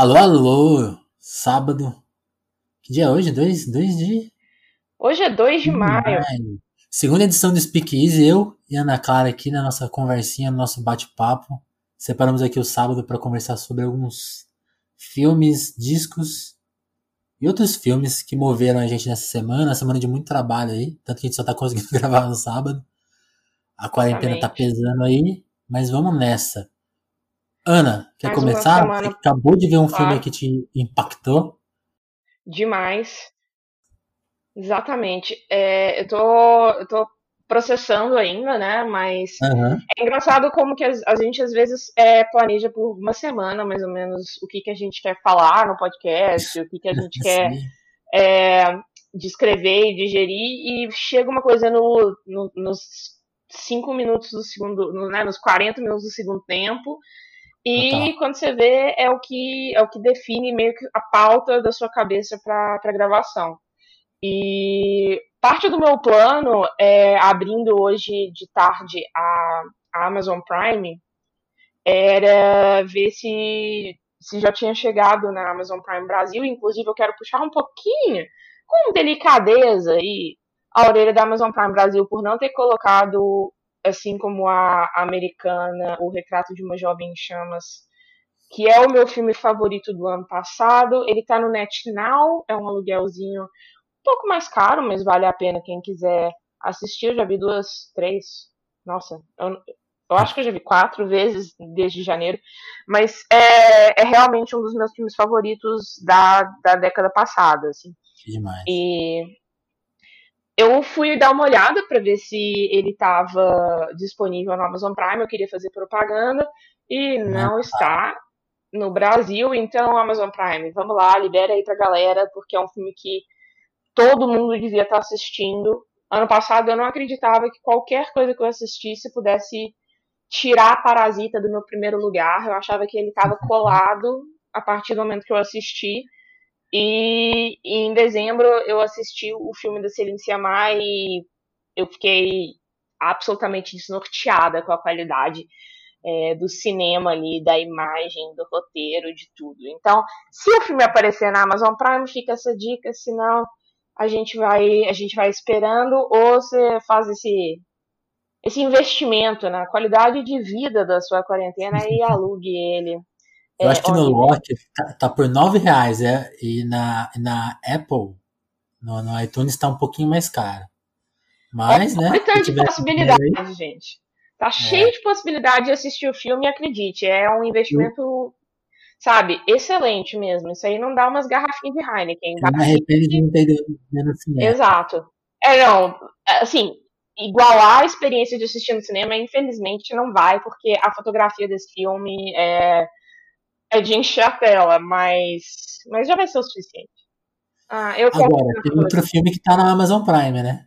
Alô, alô, sábado. Que dia é hoje? 2 de. Hoje é 2 de maio. Segunda edição do Speak Easy, eu e Ana Clara aqui na nossa conversinha, no nosso bate-papo. Separamos aqui o sábado para conversar sobre alguns filmes, discos e outros filmes que moveram a gente nessa semana, semana de muito trabalho aí, tanto que a gente só tá conseguindo gravar no sábado. A quarentena tá pesando aí, mas vamos nessa. Ana, quer Mais começar? Você acabou de ver um filme que te impactou? Demais. Exatamente. É, eu, tô, eu tô processando ainda, né? Mas uhum. é engraçado como que a, a gente às vezes é, planeja por uma semana, mais ou menos, o que, que a gente quer falar no podcast, o que, que a gente quer é, descrever e digerir, e chega uma coisa no, no, nos cinco minutos do segundo, no, né, nos 40 minutos do segundo tempo, e tá. quando você vê, é o que é o que define meio que a pauta da sua cabeça para a gravação. E parte do meu plano é abrindo hoje de tarde a, a Amazon Prime era ver se, se já tinha chegado na Amazon Prime Brasil. Inclusive, eu quero puxar um pouquinho, com delicadeza, aí, a orelha da Amazon Prime Brasil por não ter colocado assim como a americana O Retrato de uma Jovem em Chamas, que é o meu filme favorito do ano passado. Ele tá no NetNow, é um aluguelzinho um pouco mais caro, mas vale a pena quem quiser assistir. Eu já vi duas, três, nossa, eu, eu acho que eu já vi quatro vezes desde janeiro, mas é, é realmente um dos meus filmes favoritos da, da década passada, assim. Demais. E eu fui dar uma olhada para ver se ele estava disponível no Amazon Prime. Eu queria fazer propaganda e não ah, está no Brasil. Então, Amazon Prime, vamos lá, libera aí pra galera, porque é um filme que todo mundo devia estar tá assistindo. Ano passado eu não acreditava que qualquer coisa que eu assistisse pudesse tirar a Parasita do meu primeiro lugar. Eu achava que ele estava colado a partir do momento que eu assisti. E, e, em dezembro eu assisti o filme da Celine Sciamma e eu fiquei absolutamente desnorteada com a qualidade é, do cinema ali, da imagem, do roteiro, de tudo. Então, se o filme aparecer na Amazon Prime, fica essa dica, senão a gente vai a gente vai esperando ou você faz esse esse investimento na qualidade de vida da sua quarentena e alugue ele eu é, acho que no Lock tá, tá, por 9 reais, é, e na, na Apple, no, no iTunes tá um pouquinho mais caro. Mas, é, né? Tem de possibilidades, aí, gente. Tá é. cheio de possibilidade de assistir o filme, acredite. É um investimento, sabe, excelente mesmo. Isso aí não dá umas garrafinhas de Heineken. Eu me arrependo de não ter ido no cinema. Exato. É, não, assim, igualar a experiência de assistir no cinema, infelizmente não vai, porque a fotografia desse filme é é de encher a tela, mas, mas já vai ser o suficiente. Ah, eu Agora, tem outro filme que tá na Amazon Prime, né?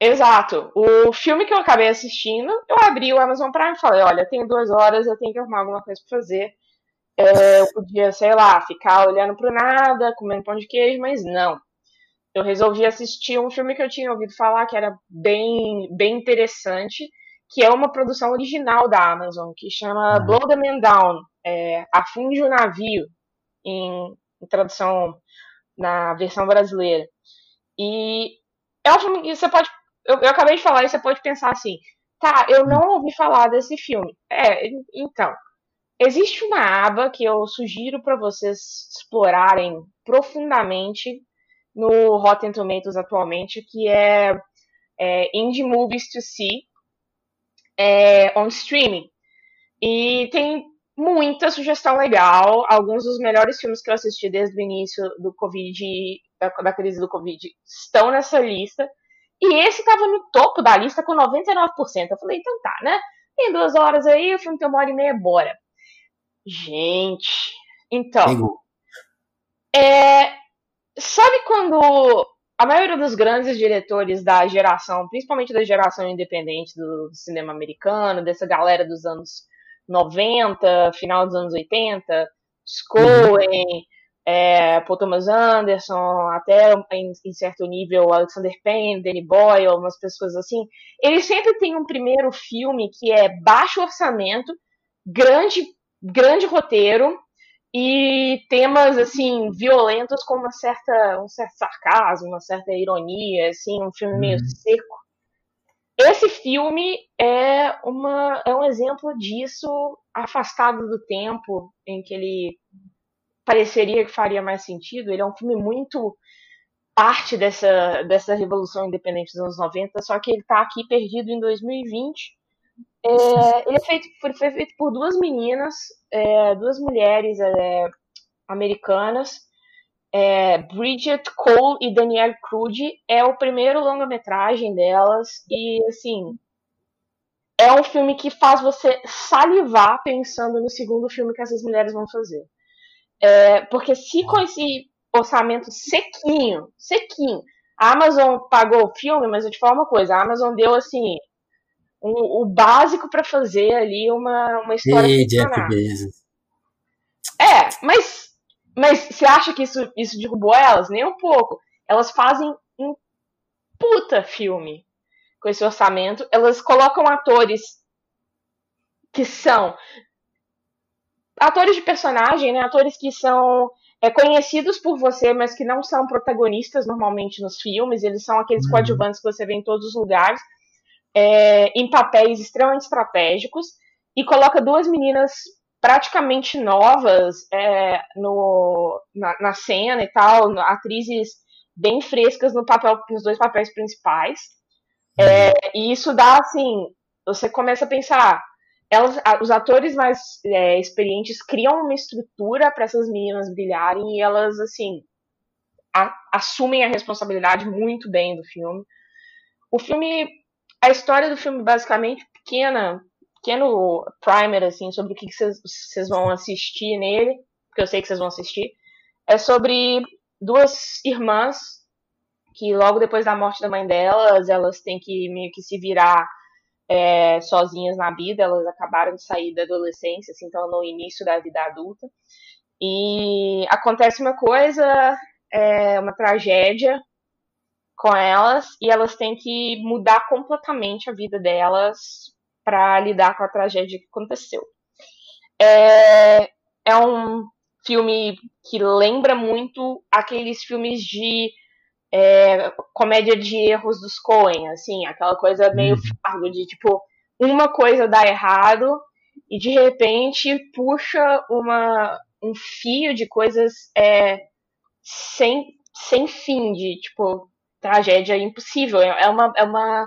Exato. O filme que eu acabei assistindo, eu abri o Amazon Prime e falei, olha, tenho duas horas, eu tenho que arrumar alguma coisa pra fazer. É, eu podia, sei lá, ficar olhando pro nada, comendo pão de queijo, mas não. Eu resolvi assistir um filme que eu tinha ouvido falar que era bem, bem interessante, que é uma produção original da Amazon, que chama uhum. Blow the Man Down, é, Afunde o Navio, em, em, tradução na versão brasileira. E é um filme que você pode. Eu, eu acabei de falar e você pode pensar assim, tá, eu não ouvi falar desse filme. É, então. Existe uma aba que eu sugiro para vocês explorarem profundamente no Rotten Tomatoes atualmente, que é, é Indie Movies to See é, on Streaming. E tem muita sugestão legal. Alguns dos melhores filmes que eu assisti desde o início do Covid, da, da crise do Covid, estão nessa lista. E esse estava no topo da lista com 99%. Eu falei, então tá, né? Tem duas horas aí, o filme tem uma hora e meia, bora. Gente, então. É, sabe quando a maioria dos grandes diretores da geração, principalmente da geração independente do cinema americano, dessa galera dos anos 90, final dos anos 80, Coen, uhum. é, Paul Thomas Anderson, até em, em, certo nível Alexander Payne, Danny Boyle, umas pessoas assim, eles sempre têm um primeiro filme que é baixo orçamento, grande, grande roteiro e temas assim violentos com uma certa um certo sarcasmo, uma certa ironia, assim, um filme meio uhum. seco. Esse filme é uma é um exemplo disso, afastado do tempo em que ele pareceria que faria mais sentido. Ele é um filme muito parte dessa, dessa revolução independente dos anos 90, só que ele está aqui perdido em 2020. É, ele é feito, foi, feito por duas meninas, é, duas mulheres é, americanas, é, Bridget Cole e Danielle Crude. É o primeiro longa-metragem delas e, assim, é um filme que faz você salivar pensando no segundo filme que essas mulheres vão fazer. É, porque se com esse orçamento sequinho, sequinho, a Amazon pagou o filme, mas eu te falo uma coisa, a Amazon deu assim um, o básico para fazer ali uma, uma história e Jeff Bezos. É, mas mas você acha que isso, isso derrubou elas? Nem um pouco. Elas fazem um puta filme com esse orçamento. Elas colocam atores que são atores de personagem, né? Atores que são é, conhecidos por você, mas que não são protagonistas normalmente nos filmes. Eles são aqueles uhum. coadjuvantes que você vê em todos os lugares, é, em papéis extremamente estratégicos. E coloca duas meninas praticamente novas é, no, na, na, cena e tal, atrizes bem frescas no papel, nos dois papéis principais. É, e isso dá assim, você começa a pensar, elas, os atores mais é, experientes criam uma estrutura para essas meninas brilharem e elas, assim, a, assumem a responsabilidade muito bem do filme. O filme, a história do filme basicamente pequena, pequeno primer, assim, sobre o que vocês vão assistir nele, porque eu sei que vocês vão assistir, é sobre duas irmãs que logo depois da morte da mãe delas, elas têm que meio que se virar é, sozinhas na vida, elas acabaram de sair da adolescência, assim, então no início da vida adulta. E acontece uma coisa, é, uma tragédia com elas, e elas têm que mudar completamente a vida delas para lidar com a tragédia que aconteceu. É, é um filme que lembra muito aqueles filmes de é, comédia de erros dos Coen, assim, aquela coisa meio uhum. fardo de tipo, uma coisa dá errado e de repente puxa uma, um fio de coisas é, sem, sem fim, de tipo, tragédia impossível. É uma, é uma,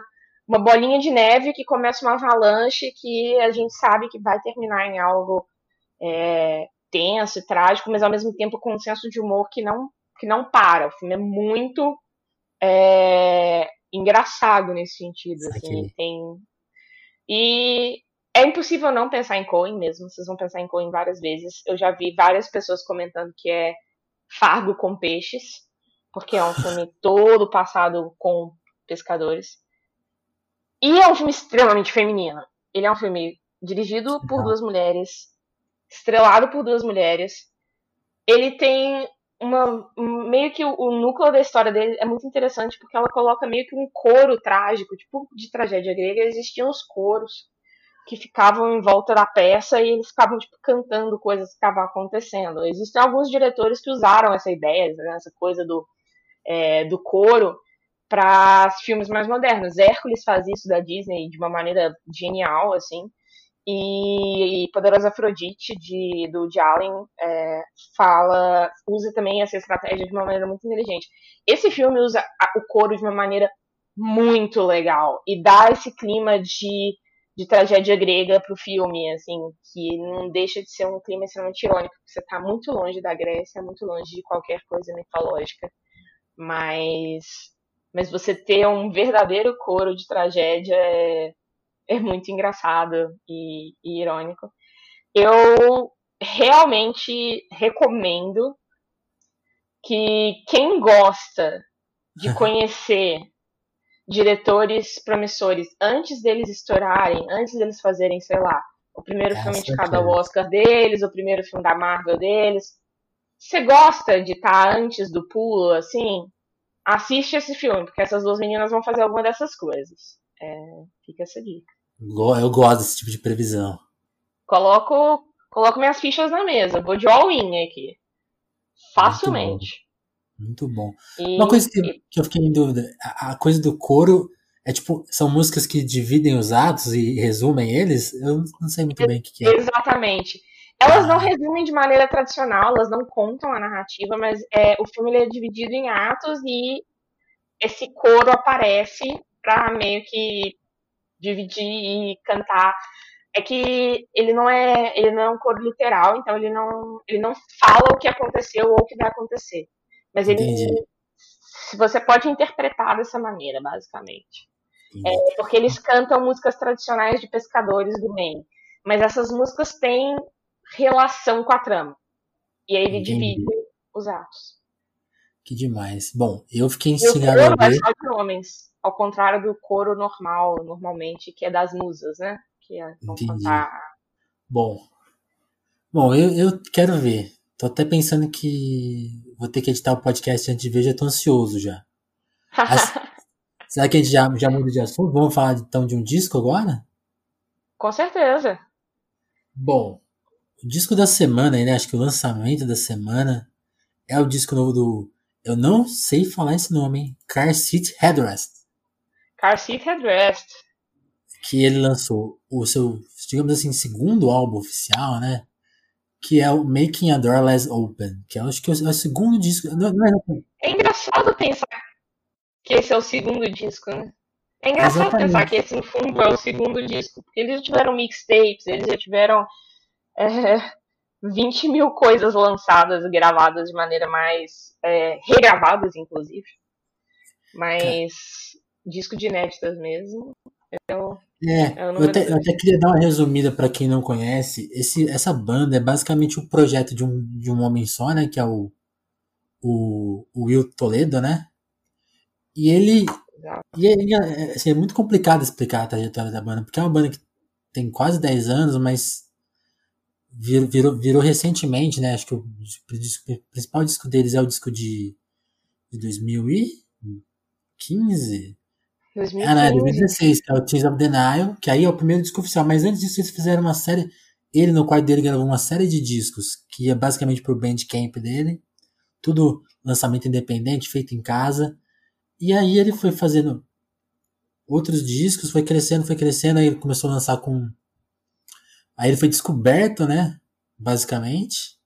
uma bolinha de neve que começa uma avalanche que a gente sabe que vai terminar em algo é, tenso e trágico, mas ao mesmo tempo com um senso de humor que não que não para. O filme é muito é, engraçado nesse sentido. Assim, tem... E é impossível não pensar em Coen mesmo. Vocês vão pensar em Coen várias vezes. Eu já vi várias pessoas comentando que é Fargo com peixes, porque é um filme todo passado com pescadores. E é um filme extremamente feminino. Ele é um filme dirigido por duas mulheres, estrelado por duas mulheres. Ele tem uma meio que o, o, núcleo da história dele é muito interessante porque ela coloca meio que um coro trágico, tipo de tragédia grega, existiam os coros que ficavam em volta da peça e eles ficavam tipo cantando coisas que estavam acontecendo. Existem alguns diretores que usaram essa ideia, né, essa coisa do é, do coro para filmes mais modernos. Hércules faz isso da Disney de uma maneira genial, assim. E, Poderosa Afrodite, de, do de Allen, é, fala, usa também essa estratégia de uma maneira muito inteligente. Esse filme usa o coro de uma maneira muito legal e dá esse clima de, de tragédia grega pro filme, assim, que não deixa de ser um clima extremamente irônico, porque você tá muito longe da Grécia, muito longe de qualquer coisa mitológica, mas, mas você ter um verdadeiro coro de tragédia é, é muito engraçado e, e irônico. Eu realmente recomendo que quem gosta de conhecer diretores promissores antes deles estourarem, antes deles fazerem, sei lá, o primeiro filme de cada Oscar deles, o primeiro filme da Marvel deles. Você gosta de estar tá antes do pulo, assim? Assiste esse filme, porque essas duas meninas vão fazer alguma dessas coisas. É, fica essa dica. Eu gosto desse tipo de previsão. Coloco, coloco minhas fichas na mesa, vou de all-in aqui. Facilmente. Muito bom. Muito bom. E, Uma coisa que, e... que, eu fiquei em dúvida, a, a, coisa do coro é tipo, são músicas que dividem os atos e resumem eles? Eu não sei muito bem o que, que é. Exatamente. Elas não resumem de maneira tradicional, elas não contam a narrativa, mas é, o filme é dividido em atos e esse coro aparece para meio que dividir e cantar. É que ele não é, ele não é um coro literal, então ele não, ele não fala o que aconteceu ou o que vai acontecer. Mas ele, Entendi. você pode interpretar dessa maneira, basicamente. É, porque eles cantam músicas tradicionais de pescadores do Maine. Mas essas músicas têm relação com a trama. E aí ele Entendi. divide os atos. Que demais. Bom, eu fiquei instigado a ver... só de homens, ao contrário do coro normal, normalmente, que é das musas, né? Que é Entendi. Cantar... Bom, bom eu, eu quero ver. Tô até pensando que vou ter que editar o podcast antes de ver, já tô ansioso já. As... Será que a gente já, já muda de assunto? Vamos falar então de um disco agora? Com certeza. Bom, o disco da semana, né? Acho que o lançamento da semana é o disco novo do. Eu não sei falar esse nome, hein? Car Seat Headrest. Car Seat Headrest. Que ele lançou o seu, digamos assim, segundo álbum oficial, né? Que é o Making a Door Less Open. Que eu acho que é o segundo disco. Não, não é... é engraçado pensar que esse é o segundo disco, né? É engraçado Exatamente. pensar que esse, no fundo, é o segundo disco. Porque eles já tiveram mixtapes, eles já tiveram é, 20 mil coisas lançadas, gravadas de maneira mais. É, regravadas, inclusive. Mas disco de inéditas mesmo. Eu, é, eu, eu, até, eu, até, queria dar uma resumida para quem não conhece. Esse, essa banda é basicamente o um projeto de um, de um homem só, né? Que é o, o, o Will Toledo, né? E ele. E é, assim, é muito complicado explicar a trajetória da banda, porque é uma banda que tem quase 10 anos, mas virou, virou, virou recentemente, né? Acho que o, disco, o, principal disco deles é o disco de, de 2015. 2015. Ah, não, é 2016, que é o Tears of Nile, que aí é o primeiro disco oficial. Mas antes disso, eles fizeram uma série. Ele, no quarto dele, gravou uma série de discos, que ia basicamente pro Bandcamp dele. Tudo lançamento independente, feito em casa. E aí ele foi fazendo outros discos, foi crescendo, foi crescendo, aí ele começou a lançar com Aí ele foi descoberto, né? Basicamente.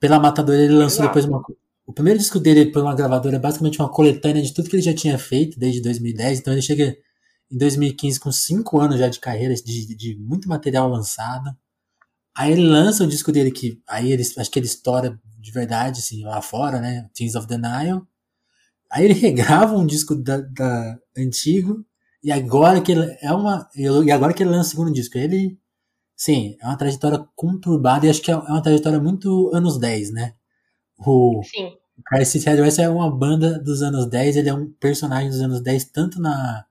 Pela Matadora ele lançou Exato. depois uma. O primeiro disco dele por uma gravadora é basicamente uma coletânea de tudo que ele já tinha feito desde 2010. Então ele chega em 2015 com 5 anos já de carreira, de, de muito material lançado. Aí ele lança o disco dele que aí ele, acho que ele estoura de verdade, assim, lá fora, né? Teens of the Nile. Aí ele regrava um disco da, da antigo e agora que ele é uma e agora que ele lança o segundo disco, ele Sim, é uma trajetória conturbada e acho que é uma trajetória muito anos 10, né? O Sim. Crisis Headrest é uma banda dos anos 10, ele é um personagem dos anos 10, tanto na,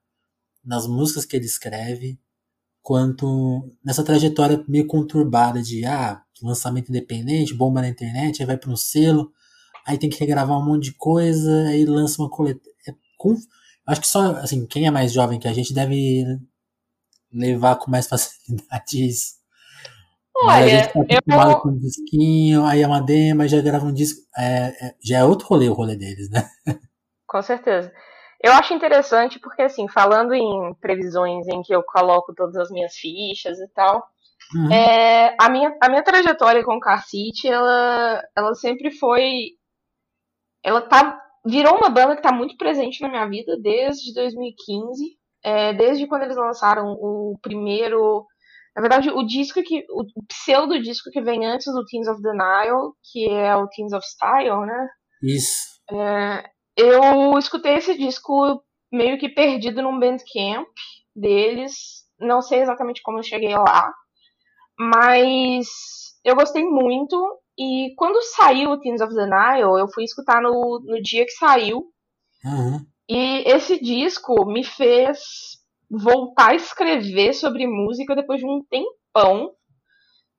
nas músicas que ele escreve, quanto nessa trajetória meio conturbada de ah, lançamento independente, bomba na internet, aí vai para um selo, aí tem que regravar um monte de coisa, aí lança uma coletânea. É, acho que só, assim, quem é mais jovem que a gente deve levar com mais facilidade isso. Olha, Mas a gente tá acostumado eu... com um disquinho, aí é uma demo, já grava um disco. É, é, já é outro rolê o rolê deles, né? Com certeza. Eu acho interessante porque, assim, falando em previsões em que eu coloco todas as minhas fichas e tal, uhum. é, a, minha, a minha trajetória com Car City, ela, ela sempre foi. Ela tá, virou uma banda que está muito presente na minha vida desde 2015 é, desde quando eles lançaram o primeiro. Na verdade, o disco que. O pseudo disco que vem antes do Teens of the Nile, que é o Teens of Style, né? Isso. É, eu escutei esse disco meio que perdido num bandcamp deles. Não sei exatamente como eu cheguei lá. Mas eu gostei muito. E quando saiu o Teens of the Nile, eu fui escutar no, no dia que saiu. Uhum. E esse disco me fez voltar a escrever sobre música depois de um tempão.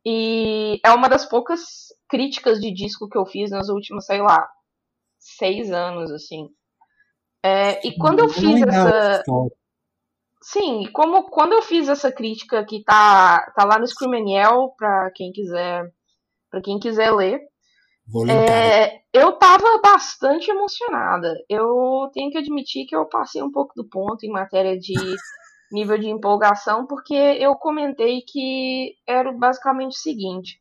E é uma das poucas críticas de disco que eu fiz nos últimos, sei lá, seis anos, assim. É, e quando eu fiz essa. sim, como quando eu fiz essa crítica que tá, tá lá no Screamaniel, para quem quiser para quem quiser ler, é, eu tava bastante emocionada. Eu tenho que admitir que eu passei um pouco do ponto em matéria de nível de empolgação, porque eu comentei que era basicamente o seguinte,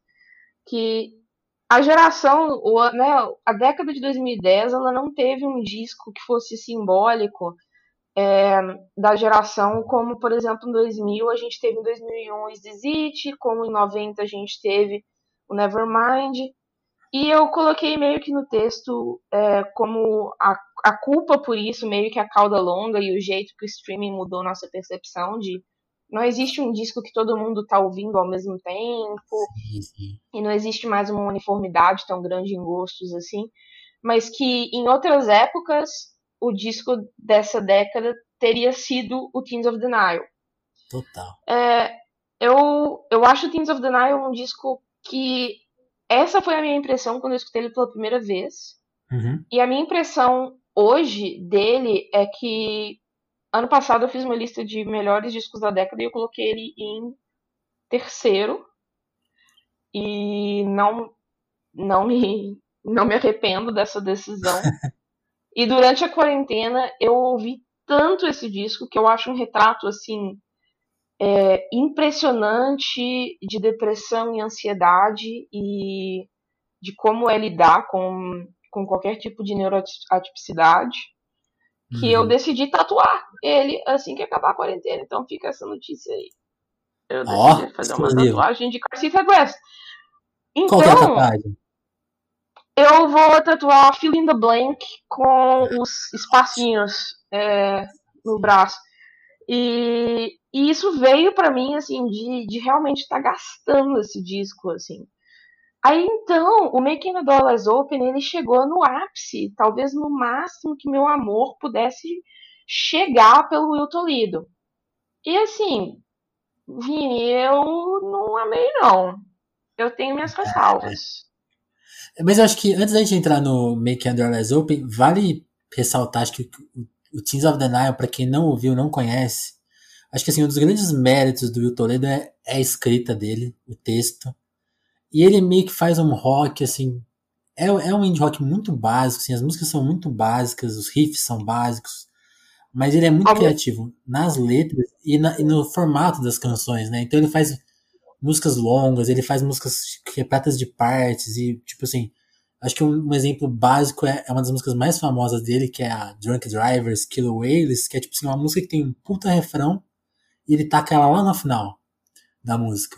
que a geração, né, a década de 2010, ela não teve um disco que fosse simbólico é, da geração, como, por exemplo, em 2000 a gente teve em 2001 Is It, como em 90 a gente teve o Nevermind, e eu coloquei meio que no texto é, como a, a culpa por isso, meio que a cauda longa e o jeito que o streaming mudou nossa percepção de não existe um disco que todo mundo está ouvindo ao mesmo tempo sim, sim. e não existe mais uma uniformidade tão grande em gostos assim, mas que em outras épocas o disco dessa década teria sido o Teens of Denial. Total. É, eu, eu acho o Teens of Denial um disco que essa foi a minha impressão quando eu escutei ele pela primeira vez. Uhum. E a minha impressão hoje dele é que ano passado eu fiz uma lista de melhores discos da década e eu coloquei ele em terceiro. E não não me não me arrependo dessa decisão. e durante a quarentena eu ouvi tanto esse disco que eu acho um retrato assim é, impressionante de depressão e ansiedade e de como é lidar com, com qualquer tipo de neuroatipicidade, que eu uhum. decidi tatuar ele assim que acabar a quarentena. Então fica essa notícia aí. Eu decidi oh, fazer uma tatuagem de Carcita West. Então, Qual é a então, tatuagem? Eu vou tatuar Fill in the Blank com os espacinhos é, no braço. E, e isso veio para mim, assim, de, de realmente estar tá gastando esse disco, assim. Aí então, o Making the Dollars Open, ele chegou no ápice, talvez no máximo que meu amor pudesse chegar pelo Will Toledo. E assim, Vini, eu não amei não. Eu tenho minhas ressalvas. Mas eu acho que antes da gente entrar no Make the Dollars Open, vale ressaltar acho que o Teens of the Nile, para quem não ouviu, não conhece, acho que assim, um dos grandes méritos do Will Toledo é, é a escrita dele, o texto. E ele meio que faz um rock, assim, é, é um indie rock muito básico, assim, as músicas são muito básicas, os riffs são básicos, mas ele é muito criativo nas letras e, na, e, no formato das canções, né? Então ele faz músicas longas, ele faz músicas repletas de partes e, tipo assim, Acho que um, um exemplo básico é, é, uma das músicas mais famosas dele, que é a Drunk Drivers, Killer Whales, que é tipo assim, uma música que tem um puta refrão e ele taca ela lá no final da música.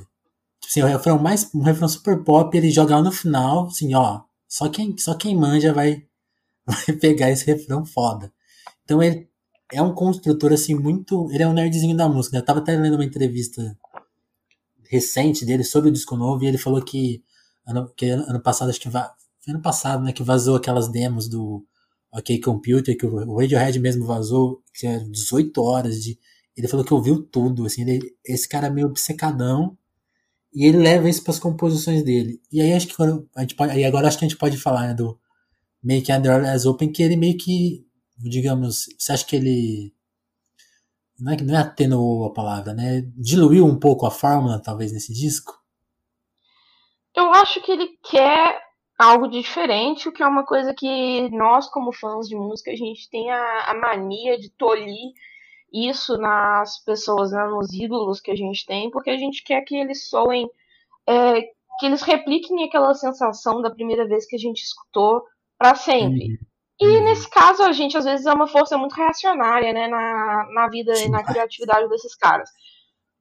Tipo assim, o refrão mais. um refrão super pop, ele joga lá no final, assim, ó. Só quem, só quem manja vai, vai pegar esse refrão foda. Então ele é um construtor, assim, muito. Ele é um nerdzinho da música. Né? Eu tava até lendo uma entrevista recente dele sobre o disco novo e ele falou que ano, que ano passado, acho que ano passado, né, que vazou aquelas demos do OK Computer, que o Radiohead mesmo vazou, que é 18 horas de. Ele falou que ouviu tudo, assim, ele, esse cara é meio obcecadão, e ele leva isso para as composições dele. E aí acho que quando a gente pode, aí agora acho que a gente pode falar, né, do Make Under as Open, que ele meio que, digamos, você acha que ele não é, não é atenuou a palavra, né? Diluiu um pouco a fórmula, talvez, nesse disco? Eu acho que ele quer algo diferente, o que é uma coisa que nós, como fãs de música, a gente tem a, a mania de tolir isso nas pessoas, né, nos ídolos que a gente tem, porque a gente quer que eles soem, é, que eles repliquem aquela sensação da primeira vez que a gente escutou para sempre. Uhum. E uhum. nesse caso, a gente às vezes é uma força muito reacionária, né, na, na vida e na criatividade desses caras.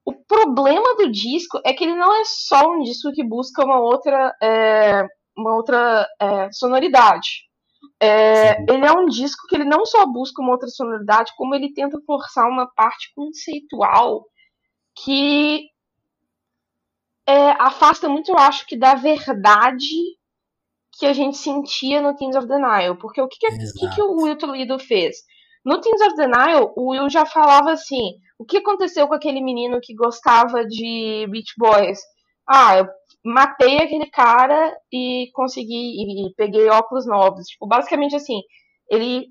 O problema do disco é que ele não é só um disco que busca uma outra é, uma outra é, sonoridade. É, ele é um disco que ele não só busca uma outra sonoridade, como ele tenta forçar uma parte conceitual que é, afasta muito, eu acho, que da verdade que a gente sentia no Teens of the Nile. Porque o que, que, que, que o Will Toledo fez? No Teens of the Nile, o Will já falava assim: o que aconteceu com aquele menino que gostava de Beach Boys? Ah, eu matei aquele cara e consegui e peguei óculos novos. Tipo, basicamente assim, ele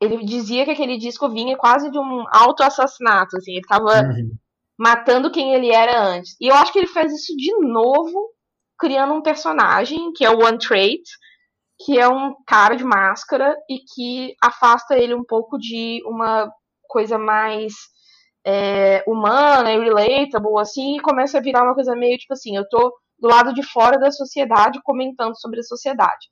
ele dizia que aquele disco vinha quase de um auto-assassinato, assim, ele tava uhum. matando quem ele era antes. E eu acho que ele faz isso de novo, criando um personagem, que é o One Trait, que é um cara de máscara e que afasta ele um pouco de uma coisa mais é, humana e relatable, assim, e começa a virar uma coisa meio tipo assim, eu tô do lado de fora da sociedade comentando sobre a sociedade.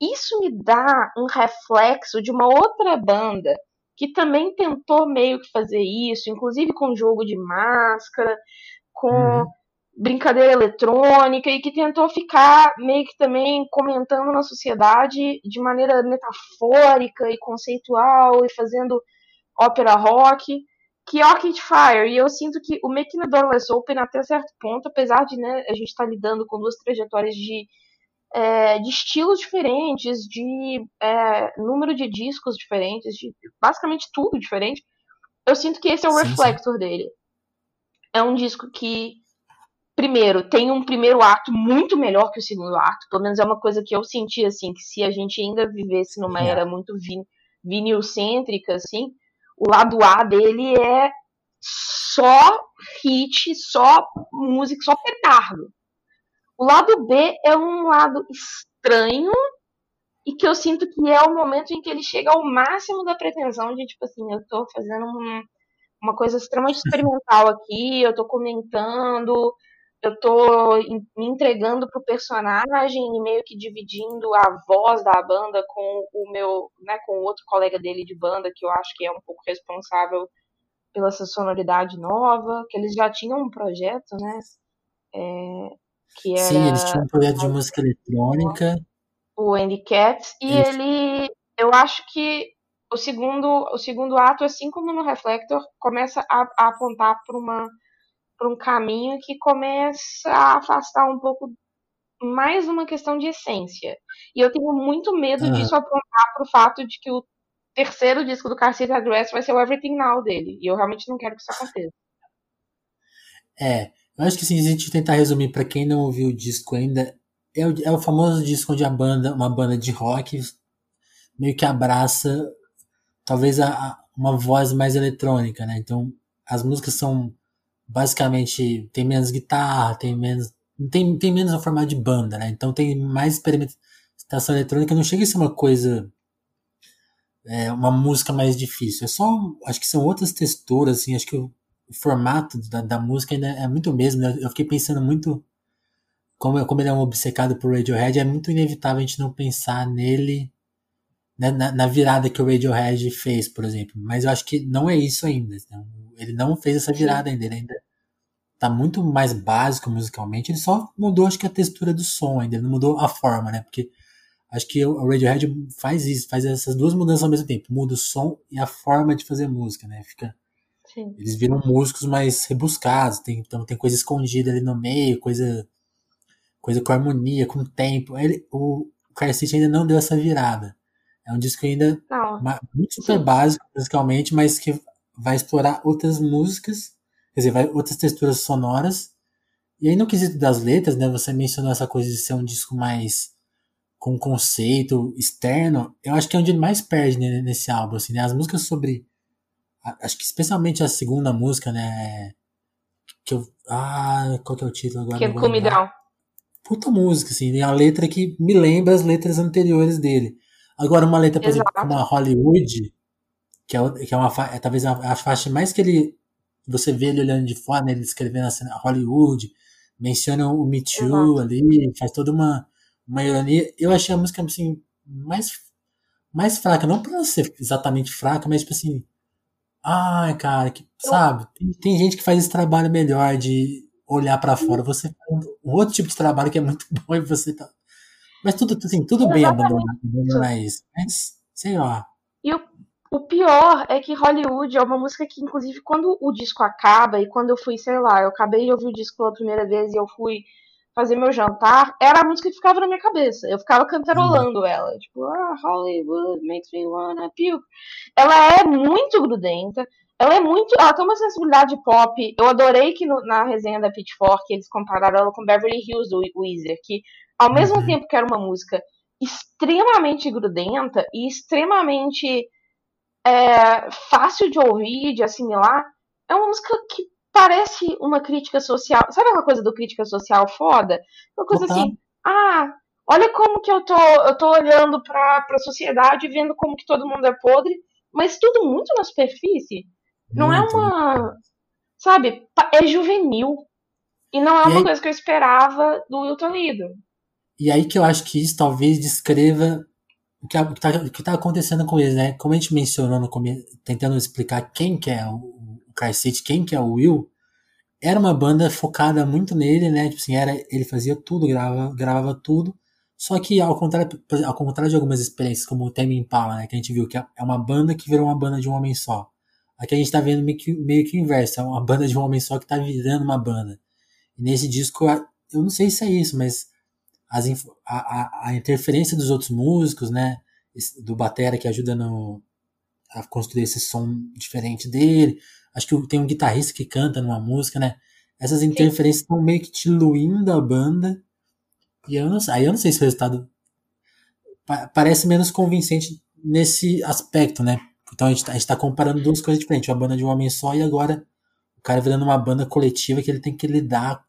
Isso me dá um reflexo de uma outra banda que também tentou meio que fazer isso, inclusive com jogo de máscara, com uhum. brincadeira eletrônica, e que tentou ficar meio que também comentando na sociedade de maneira metafórica e conceitual e fazendo ópera rock que é Arcade Fire. E eu sinto que o Doorless Open, até certo ponto, apesar de né, a gente estar tá lidando com duas trajetórias de, é, de estilos diferentes, de é, número de discos diferentes, de basicamente tudo diferente, eu sinto que esse é o sim, reflector sim. dele. É um disco que, primeiro, tem um primeiro ato muito melhor que o segundo ato. Pelo menos é uma coisa que eu senti, assim, que se a gente ainda vivesse numa yeah. era muito vin vinil-cêntrica, assim, o lado A dele é só hit, só música, só petardo. O lado B é um lado estranho e que eu sinto que é o momento em que ele chega ao máximo da pretensão de, tipo assim, eu tô fazendo um, uma coisa extremamente experimental aqui, eu tô comentando, eu tô me entregando pro personagem e meio que dividindo a voz da banda com o meu, né, com o outro colega dele de banda, que eu acho que é um pouco responsável pela essa sonoridade nova, que eles já tinham um projeto, né? É, que era, Sim, eles tinham um projeto de música eletrônica. O Andy Cats, e Isso. ele, eu acho que o segundo, o segundo ato, assim como no Reflector, começa a, a apontar para uma para um caminho que começa a afastar um pouco mais uma questão de essência. E eu tenho muito medo disso apontar para o fato de que o terceiro disco do Car Seat Address vai ser o Everything Now dele. E eu realmente não quero que isso aconteça. É, eu acho que se a gente tentar resumir para quem não ouviu o disco ainda, é o, é o famoso disco onde a banda, uma banda de rock, meio que abraça talvez a, a, uma voz mais eletrônica, né? Então as músicas são basicamente tem menos guitarra, tem menos. Tem, tem menos a formato de banda, né? Então tem mais experimentação eletrônica, não chega a ser uma coisa. É, uma música mais difícil. É só. Acho que são outras texturas, assim. Acho que o, o formato da, da, música ainda é muito mesmo. Né? Eu fiquei pensando muito. Como, como ele é um obcecado por Radiohead, é muito inevitável a gente não pensar nele né, na, na, virada que o Radiohead fez, por exemplo. Mas eu acho que não é isso ainda. Né? Ele não fez essa virada ainda, ele ainda tá muito mais básico musicalmente, ele só mudou acho que a textura do som ainda, ele não mudou a forma, né? Porque acho que o Radiohead faz isso, faz essas duas mudanças ao mesmo tempo, muda o som e a forma de fazer música, né? Fica Sim. Eles viram músicos mais rebuscados, tem, então tem coisa escondida ali no meio, coisa coisa com harmonia, com tempo. Ele, o, o Car ainda não deu essa virada. É um disco ainda muito super Sim. básico musicalmente, mas que vai explorar outras músicas, quer dizer, vai, outras texturas sonoras. E aí no quesito das letras, né, você mencionou essa coisa de ser um disco mais com conceito externo, eu acho que é onde ele mais perde né, nesse álbum, assim, né? As músicas sobre acho que especialmente a segunda música, né, que eu ah, qual que é o título agora? Que Me Down. Puta música, assim, né? a letra que me lembra as letras anteriores dele. Agora, uma letra, por Exato. exemplo, como a Hollywood, que é, que é uma é, talvez a, a, faixa mais que ele você vê ele olhando de fora, né, ele escrevendo a cena Hollywood, menciona o Me Too uhum. ali, faz toda uma, uma ironia. Eu achei a música assim mais mais fraca, não para ser exatamente fraca, mas tipo assim, ai, cara, que, sabe? Tem, tem, gente que faz esse trabalho melhor de olhar para fora. Você faz um outro tipo de trabalho que é muito bom e você tá mas tudo assim, tudo bem abandonar, abandonar isso, mas sei lá. E o o pior é que Hollywood é uma música que, inclusive, quando o disco acaba e quando eu fui, sei lá, eu acabei de ouvir o disco pela primeira vez e eu fui fazer meu jantar, era a música que ficava na minha cabeça. Eu ficava cantarolando ela. Tipo, ah, Hollywood makes me wanna puke. Ela é muito grudenta. Ela é muito. Ela tem uma sensibilidade pop. Eu adorei que no, na resenha da Pitchfork eles compararam ela com Beverly Hills do Weezer, que ao mesmo uhum. tempo que era uma música extremamente grudenta e extremamente é fácil de ouvir, de assimilar. É uma música que parece uma crítica social. Sabe aquela coisa do crítica social foda? Uma coisa uhum. assim, ah, olha como que eu tô, eu tô olhando pra, pra sociedade vendo como que todo mundo é podre, mas tudo muito na superfície. Não é muito. é uma. Sabe? É juvenil. E não é uma coisa que eu esperava do Wilton Lido. E aí que eu acho que isso talvez descreva o que, está tá acontecendo com eles, né? Como a gente mencionou no começo, tentando explicar quem que é o, o Car City, quem que é o Will, era uma banda focada muito nele, né? Tipo assim, era, ele fazia tudo, gravava, gravava tudo. Só que ao contrário, ao contrário de algumas experiências, como o Tame Impala, né? Que a gente viu que é, é uma banda que virou uma banda de um homem só. Aqui a gente tá vendo meio que, meio que o inverso, é uma banda de um homem só que tá virando uma banda. E nesse disco, eu não sei se é isso, mas as, a, a, interferência dos outros músicos, né? Do batera que ajuda no, a construir esse som diferente dele. Acho que tem um guitarrista que canta numa música, né? Essas interferências estão meio que diluindo a banda. E eu não, aí eu não sei se o resultado parece menos convincente nesse aspecto, né? Então a gente, tá, a gente tá comparando duas coisas diferentes. Uma banda de um homem só e agora o cara virando uma banda coletiva que ele tem que lidar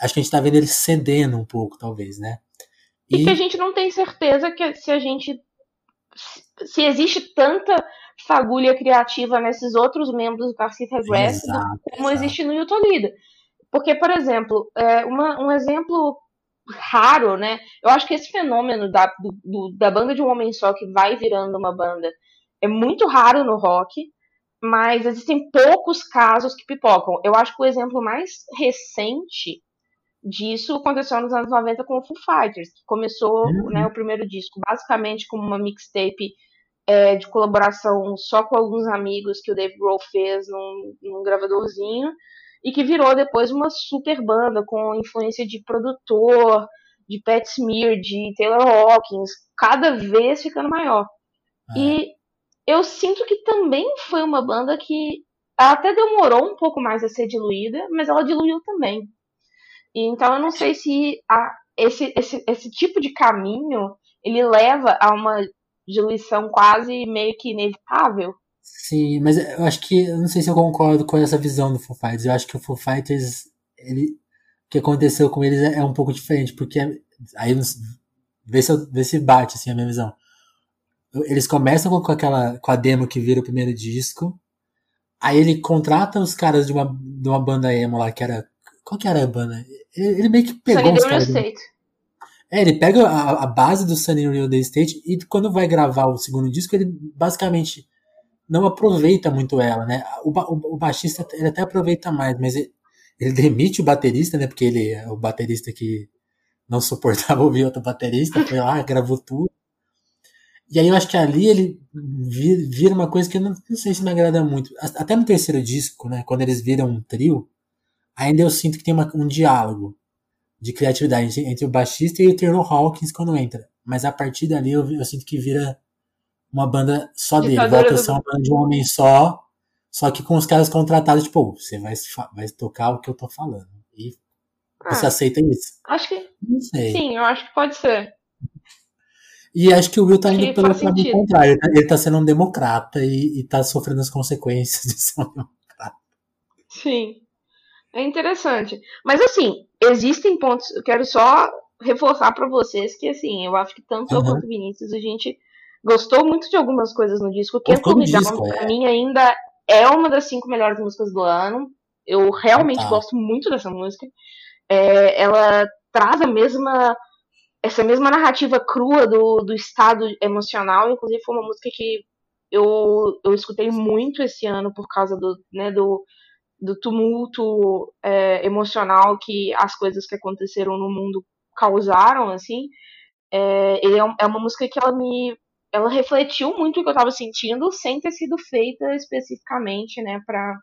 acho que a gente tá vendo ele cedendo um pouco, talvez, né? E, e que a gente não tem certeza que se a gente. Se existe tanta fagulha criativa nesses outros membros do Pacific Aggressive como exato. existe no Yuto Lida. Porque, por exemplo, é uma, um exemplo raro, né? Eu acho que esse fenômeno da, do, da banda de um homem só que vai virando uma banda é muito raro no rock mas existem poucos casos que pipocam. Eu acho que o exemplo mais recente disso aconteceu nos anos 90 com o Foo Fighters, que começou uhum. né, o primeiro disco basicamente como uma mixtape é, de colaboração só com alguns amigos que o Dave Grohl fez num, num gravadorzinho e que virou depois uma super banda com influência de produtor, de Pat Smear, de Taylor Hawkins, cada vez ficando maior. É. E eu sinto que também foi uma banda que até demorou um pouco mais a ser diluída, mas ela diluiu também. E, então eu não sei se a, esse, esse, esse tipo de caminho ele leva a uma diluição quase meio que inevitável. Sim, mas eu acho que eu não sei se eu concordo com essa visão do Foo Fighters. Eu acho que o Foo Fighters, ele, o que aconteceu com eles é, é um pouco diferente, porque aí vê se, eu, vê se bate assim a minha visão. Eles começam com aquela com a demo que vira o primeiro disco. Aí ele contrata os caras de uma, de uma banda emo lá, que era. Qual que era a banda? Ele, ele meio que pegou Sunny os caras. State. É, ele pega a, a, base do Sunny Real Estate e quando vai gravar o segundo disco, ele basicamente não aproveita muito ela, né? O, o, o baixista ele até aproveita mais, mas ele, ele, demite o baterista, né? Porque ele é o baterista que não suportava ouvir outro baterista, foi lá, gravou tudo. E aí eu acho que ali ele vira uma coisa que eu não, não, sei se me agrada muito. Até no terceiro disco, né, quando eles viram um trio, ainda eu sinto que tem uma, um diálogo de criatividade entre o baixista e o Taylor Hawkins quando entra. Mas a partir dali eu, eu sinto que vira uma banda só dele. Volta a ser uma banda de um homem só, só que com os caras contratados, tipo, você vai, vai tocar o que eu tô falando. E ah, você aceita isso? Acho que. Sim, eu acho que pode ser. E acho que o Will tá indo pelo caminho contrário. Ele tá, ele tá sendo um democrata e, e tá sofrendo as consequências de ser um democrata. Sim. É interessante. Mas assim, existem pontos. Eu quero só reforçar para vocês que assim, eu acho que tanto uhum. eu quanto o Vinícius, a gente gostou muito de algumas coisas no disco. Cool Me Down, pra é. mim, ainda é uma das cinco melhores músicas do ano. Eu realmente ah, tá. gosto muito dessa música. É, ela traz a mesma essa mesma narrativa crua do, do estado emocional, inclusive foi uma música que eu, eu escutei muito esse ano por causa do, né, do, do tumulto é, emocional que as coisas que aconteceram no mundo causaram, assim. É, é, é uma música que ela me ela refletiu muito o que eu estava sentindo sem ter sido feita especificamente, né, para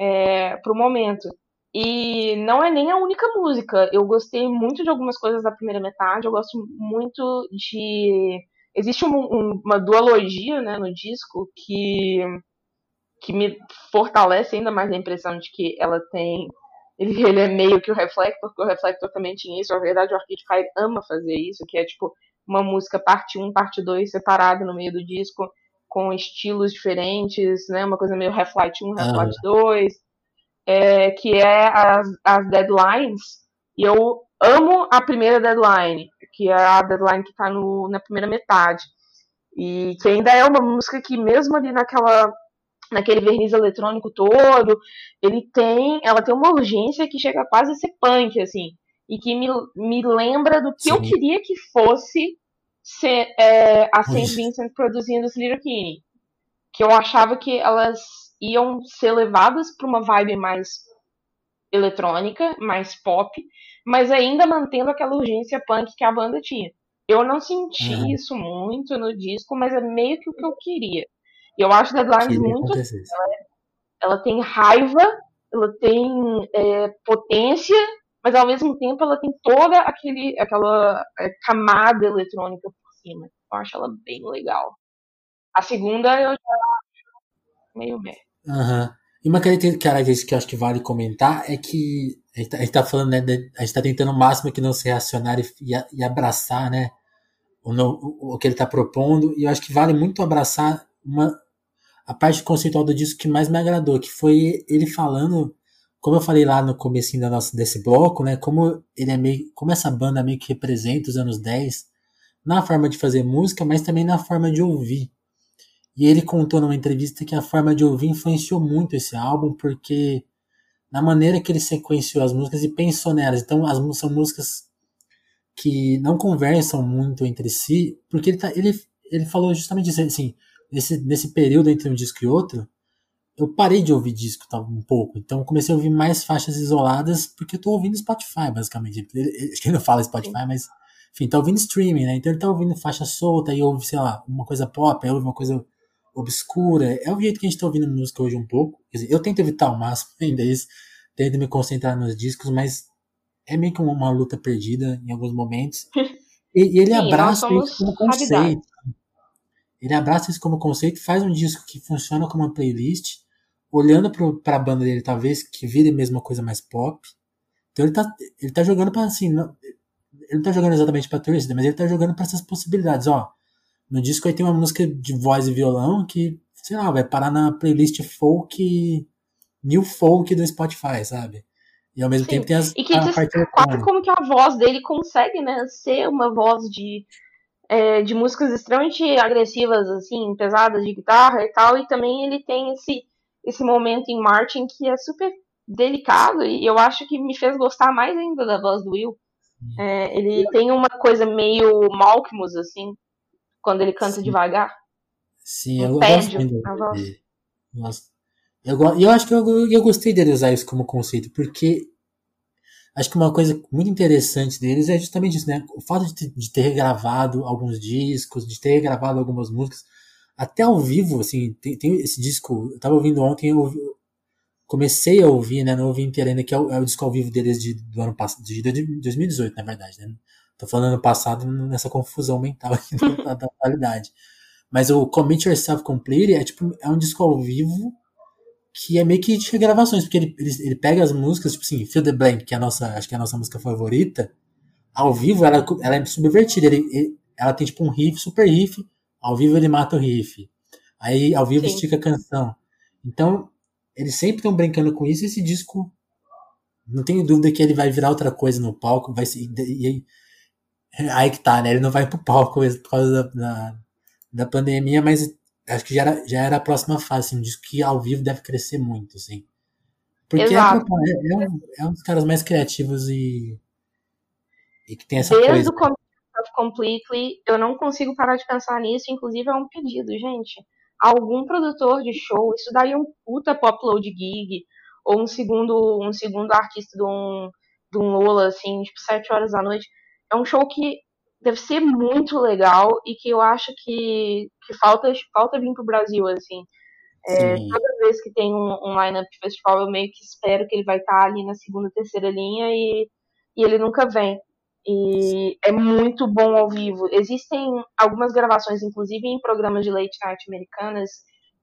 é, o momento. E não é nem a única música. Eu gostei muito de algumas coisas da primeira metade. Eu gosto muito de. Existe um, um, uma duologia né, no disco que, que me fortalece ainda mais a impressão de que ela tem. Ele, ele é meio que o Reflector, porque o Reflector também tinha isso. Na verdade, o Arcade Fire ama fazer isso, que é tipo uma música parte 1, parte 2 separada no meio do disco, com estilos diferentes, né? Uma coisa meio Half-Life 1, Half-Life uhum. 2, é, que é as, as deadlines. E eu amo a primeira deadline, que é a deadline que tá no, na primeira metade. E que ainda é uma música que, mesmo ali naquela naquele verniz eletrônico todo, ele tem, ela tem uma urgência que chega quase a ser punk, assim, e que me, me lembra do que Sim. eu queria que fosse ser, é, a St. Vincent produzindo Kinney, que eu achava que elas iam ser levadas para uma vibe mais eletrônica, mais pop, mas ainda mantendo aquela urgência punk que a banda tinha. Eu não senti uhum. isso muito no disco, mas é meio que o que eu queria. E eu acho Deadlines muito. Ela, é, ela, tem raiva, ela tem é, potência, mas ao mesmo tempo ela tem toda aquele, aquela é, camada eletrônica por cima. Eu acho ela bem legal. A segunda eu já acho meio bem. Aham. Uhum. E uma característica que eu acho que vale comentar é que a gente tá, gente tá falando, né, de, a gente tá tentando o máximo que não ser reacionário e, e abraçar, né, o, o, o que ele está propondo, e eu acho que vale muito abraçar uma, a parte conceitual do disco que mais me agradou, que foi ele falando, como eu falei lá no começo da nossa, desse bloco, né, como ele é meio, como essa banda meio que representa os anos 10, na forma de fazer música, mas também na forma de ouvir. E ele contou numa entrevista que a forma de ouvir influenciou muito esse álbum, porque na maneira que ele sequenciou as músicas e pensou nelas. Então, as são músicas que não conversam muito entre si, porque ele, tá, ele, ele falou justamente isso, assim, nesse, nesse período entre um disco e outro, eu parei de ouvir disco tá, um pouco. Então comecei a ouvir mais faixas isoladas, porque eu tô ouvindo Spotify, basicamente. Ele, acho que ele não fala Spotify, mas enfim, tá ouvindo streaming, né? Então ele tá ouvindo faixa solta e ouve, sei lá, uma coisa pop, aí ouve uma coisa obscura. É o jeito que a gente tá ouvindo música hoje um pouco. Quer dizer, eu tento evitar ao máximo ainda isso, tento me concentrar nos discos, mas é meio que uma, uma luta perdida em alguns momentos. E, e ele Sim, abraça isso como conceito. Ele abraça isso como conceito, faz um disco que funciona como uma playlist, olhando para a banda dele, talvez, que vire mesmo uma coisa mais pop. Então ele tá, ele tá jogando para assim, não, ele não tá jogando exatamente pra torcida, mas ele tá jogando para essas possibilidades, ó. No disco aí tem uma música de voz e violão que, sei lá, vai parar na playlist folk, new folk do Spotify, sabe? E ao mesmo Sim. tempo tem as. E que a parte como que a voz dele consegue, né, ser uma voz de é, de músicas extremamente agressivas, assim, pesadas de guitarra e tal, e também ele tem esse, esse momento em Martin que é super delicado, e eu acho que me fez gostar mais ainda da voz do Will. É, ele tem uma coisa meio Malkmus, assim, quando ele canta Sim. devagar. Sim, um eu gosto dele. Nossa. Eu, eu acho que eu, eu gostei dele usar isso como conceito, porque acho que uma coisa muito interessante deles é justamente isso, né? O fato de ter, de ter gravado alguns discos, de ter gravado algumas músicas, até ao vivo, assim, tem, tem esse disco, eu tava ouvindo ontem, eu comecei a ouvir, né? Não ouvi inteiro ainda, que é o, é o disco ao vivo deles de, do ano passado, de 2018, na verdade, né? Tô falando ano passado nessa confusão mental aqui da, da atualidade. Mas o Commit Yourself Complete é tipo, é um disco ao vivo que é meio que de regravações, porque ele, ele, ele, pega as músicas, tipo assim, Feel the Blank, que é a nossa, acho que é a nossa música favorita, ao vivo ela, ela é subvertida, ele, ele, ela tem tipo um riff, super riff, ao vivo ele mata o riff, aí ao vivo Sim. estica a canção. Então, eles sempre estão brincando com isso, e esse disco, não tenho dúvida que ele vai virar outra coisa no palco, vai ser, e, e, aí que tá, né, ele não vai pro palco por causa da, da, da pandemia, mas acho que já era, já era a próxima fase, assim, um disco que ao vivo deve crescer muito, assim. Porque é, é, é, um, é, um, dos caras mais criativos e, e que tem essa Desde coisa. Desde o começo Completely, eu não consigo parar de pensar nisso, inclusive é um pedido, gente. Algum produtor de show, isso daí é um puta pop load gig, ou um segundo, um segundo artista de um, de um Lola, assim, tipo, sete horas da noite. É um show que deve ser muito legal e que eu acho que, que falta, falta vir pro Brasil, assim. É, toda vez que tem um, um line-up de festival, eu meio que espero que ele vai estar tá ali na segunda, terceira linha e, e ele nunca vem. E é muito bom ao vivo. Existem algumas gravações, inclusive em programas de late night americanas,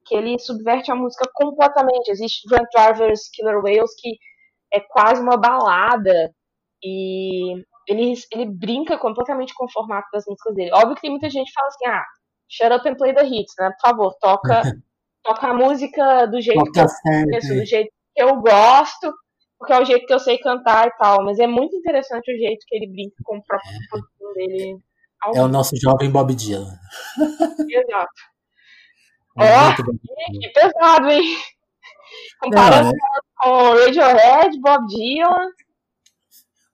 que ele subverte a música completamente. Existe Drunk Drivers Killer Whales, que é quase uma balada. E ele, ele brinca completamente com o formato das músicas dele. Óbvio que tem muita gente que fala assim, ah, shut up and play the hits, né? Por favor, toca, toca a música do jeito que eu conheço, do jeito que eu gosto, porque é o jeito que eu sei cantar e tal. Mas é muito interessante o jeito que ele brinca com o próprio é. dele. É o nosso jovem Bob Dylan. Exato. É Ó, oh, que pesado, hein? Comparando é. com Radiohead, Bob Dylan.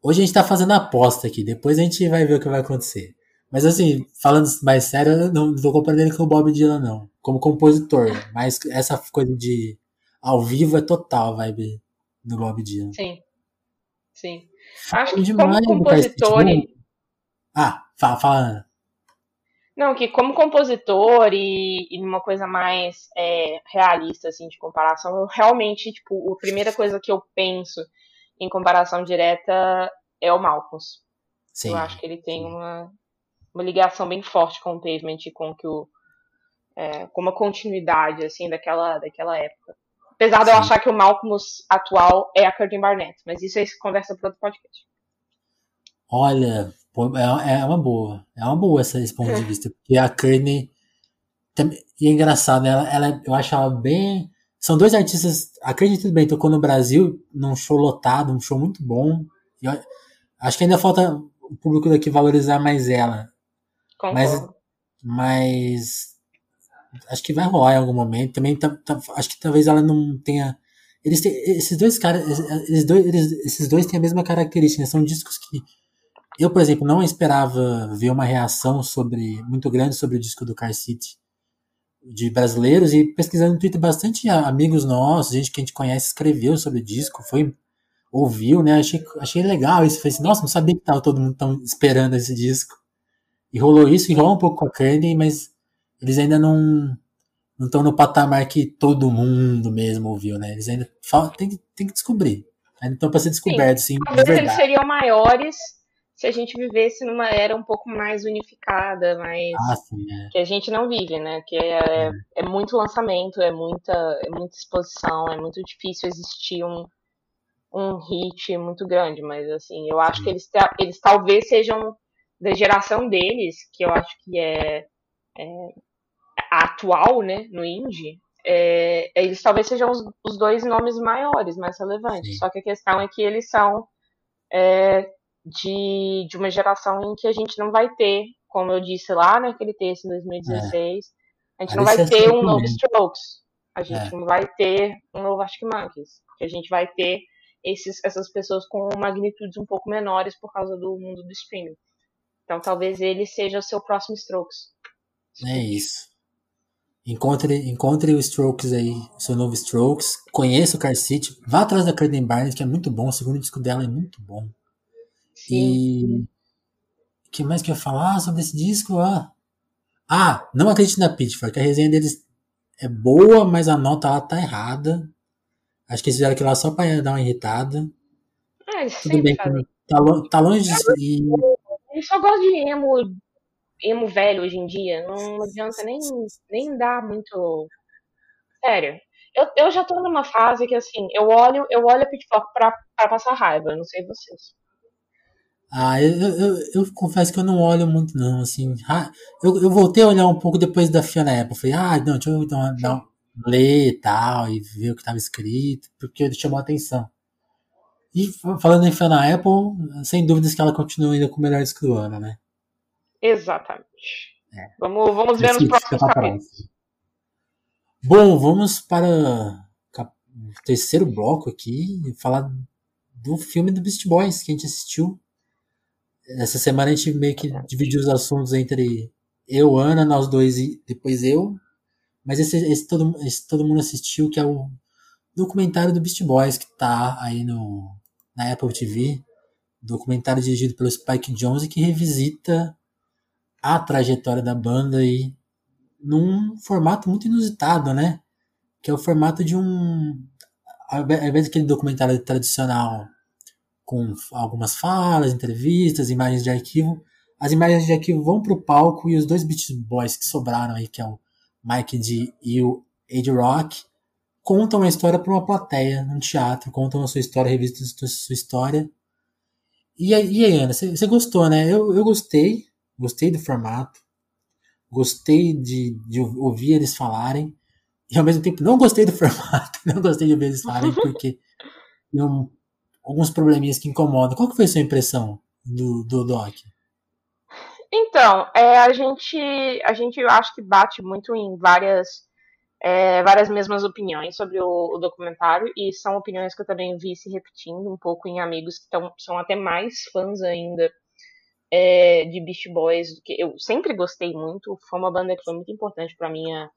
Hoje a gente tá fazendo aposta aqui, depois a gente vai ver o que vai acontecer. Mas assim, falando mais sério, eu não tô comparando ele com o Bob Dylan, não. Como compositor. Mas essa coisa de ao vivo é total a vibe do Bob Dylan. Sim. Sim. Acho que como compositor. E... Ah, fala, fala. Não, que como compositor e, e uma coisa mais é, realista, assim, de comparação, eu realmente, tipo, a primeira coisa que eu penso em comparação direta é o Malcolms. Sim, eu acho que ele tem uma, uma ligação bem forte com o Pavement e com que o é, com uma continuidade assim daquela daquela época. Apesar Sim. de eu achar que o Malcolms atual é a Curtin Barnett, mas isso aí se conversa para outro podcast. Olha, é, é uma boa, é uma boa essa, esse ponto de vista, porque a Courtney e é engraçado, ela, ela, eu acho ela bem são dois artistas, acredito bem, tocou no Brasil num show lotado, um show muito bom. Eu, acho que ainda falta o público daqui valorizar mais ela. Concordo. Mas, mas acho que vai rolar em algum momento. Também tá, tá, acho que talvez ela não tenha. Eles têm, esses dois caras, eles dois, eles, esses dois têm a mesma característica. Né? São discos que eu, por exemplo, não esperava ver uma reação sobre muito grande sobre o disco do Car City de brasileiros e pesquisando no Twitter bastante amigos nossos, gente que a gente conhece escreveu sobre o disco, foi ouviu, né? Achei, achei legal isso. Falei assim, nossa, não sabia que tava todo mundo tão esperando esse disco. E rolou isso, e rolou um pouco com a Kanye, mas eles ainda não não estão no patamar que todo mundo mesmo ouviu, né? Eles ainda tem, tem que descobrir. Ainda estão para ser descobertos, sim. sim Talvez eles seriam maiores se a gente vivesse numa era um pouco mais unificada, mais ah, sim, é. que a gente não vive, né? Que é, é. é, muito lançamento, é muita, é muita exposição, é muito difícil existir um, um hit muito grande, mas assim, eu acho sim. que eles, eles talvez sejam da geração deles, que eu acho que é, é atual, né, no indie, é, eles talvez sejam os, os, dois nomes maiores, mais relevantes. Sim. Só que a questão é que eles são é, de, de uma geração em que a gente não vai ter, como eu disse lá naquele texto em 2016, é. a gente não vai ter um novo Strokes, a gente é. não vai ter um novo Arctic Monkeys, porque a gente vai ter esses, essas pessoas com magnitudes um pouco menores por causa do mundo do streaming. Então talvez ele seja o seu próximo Strokes. É isso. Encontre, encontre o Strokes aí, o seu novo Strokes. Conheça o Car City. Vá atrás da Curtin Barnes, que é muito bom. O segundo disco dela é muito bom. E. O que mais que eu ia falar sobre esse disco? Ah, ah não acredite na Pitchfork. A resenha deles é boa, mas a nota lá tá errada. Acho que eles fizeram aquilo lá só pra dar uma irritada. Ah, Tudo bem, tá, tá longe de. E... Eu só gosto de emo, emo velho hoje em dia. Não adianta nem, nem dar muito. Sério. Eu, eu já tô numa fase que assim, eu olho, eu olho a Pitchfork pra, pra passar raiva, não sei vocês. Ah, eu, eu, eu, confesso que eu não olho muito, não, assim. Eu, eu voltei a olhar um pouco depois da Fiona Apple. Falei, ah, não, deixa eu dar, dar, ler e tal, e ver o que estava escrito, porque chamou a atenção. E falando em Fiona Apple, sem dúvidas que ela continua ainda com o melhor disco do ano, né? Exatamente. É. Vamos, vamos ver nos próximos capítulos. Bom, vamos para o terceiro bloco aqui, falar do filme do Beast Boys que a gente assistiu essa semana a gente meio que dividiu os assuntos entre eu, Ana, nós dois e depois eu. Mas esse, esse, todo, esse todo mundo assistiu, que é o documentário do Beast Boys, que tá aí no, na Apple TV. Documentário dirigido pelo Spike Jonze, que revisita a trajetória da banda aí num formato muito inusitado, né? Que é o formato de um. Ao invés daquele documentário tradicional com algumas falas, entrevistas, imagens de arquivo. As imagens de arquivo vão para o palco e os dois Beach Boys que sobraram aí, que é o Mike D e o Ed Rock, contam a história para uma plateia no teatro, contam a sua história, revistam a sua história. E, aí, Ana, você gostou, né? Eu, eu gostei, gostei do formato. gostei de, de ouvir eles falarem, e ao mesmo tempo não gostei do formato, não gostei de ouvir eles falarem, porque tem um, alguns probleminhas que incomodam. Qual que foi a sua impressão do, do Doc? Então, é, a gente, a gente eu acho que bate muito em várias, é, várias mesmas opiniões sobre o, o, documentário e são opiniões que eu também vi se repetindo um pouco em amigos que tão, são até mais fãs ainda é, de Beast Boys do que eu sempre gostei muito. Foi uma banda que foi muito importante para minha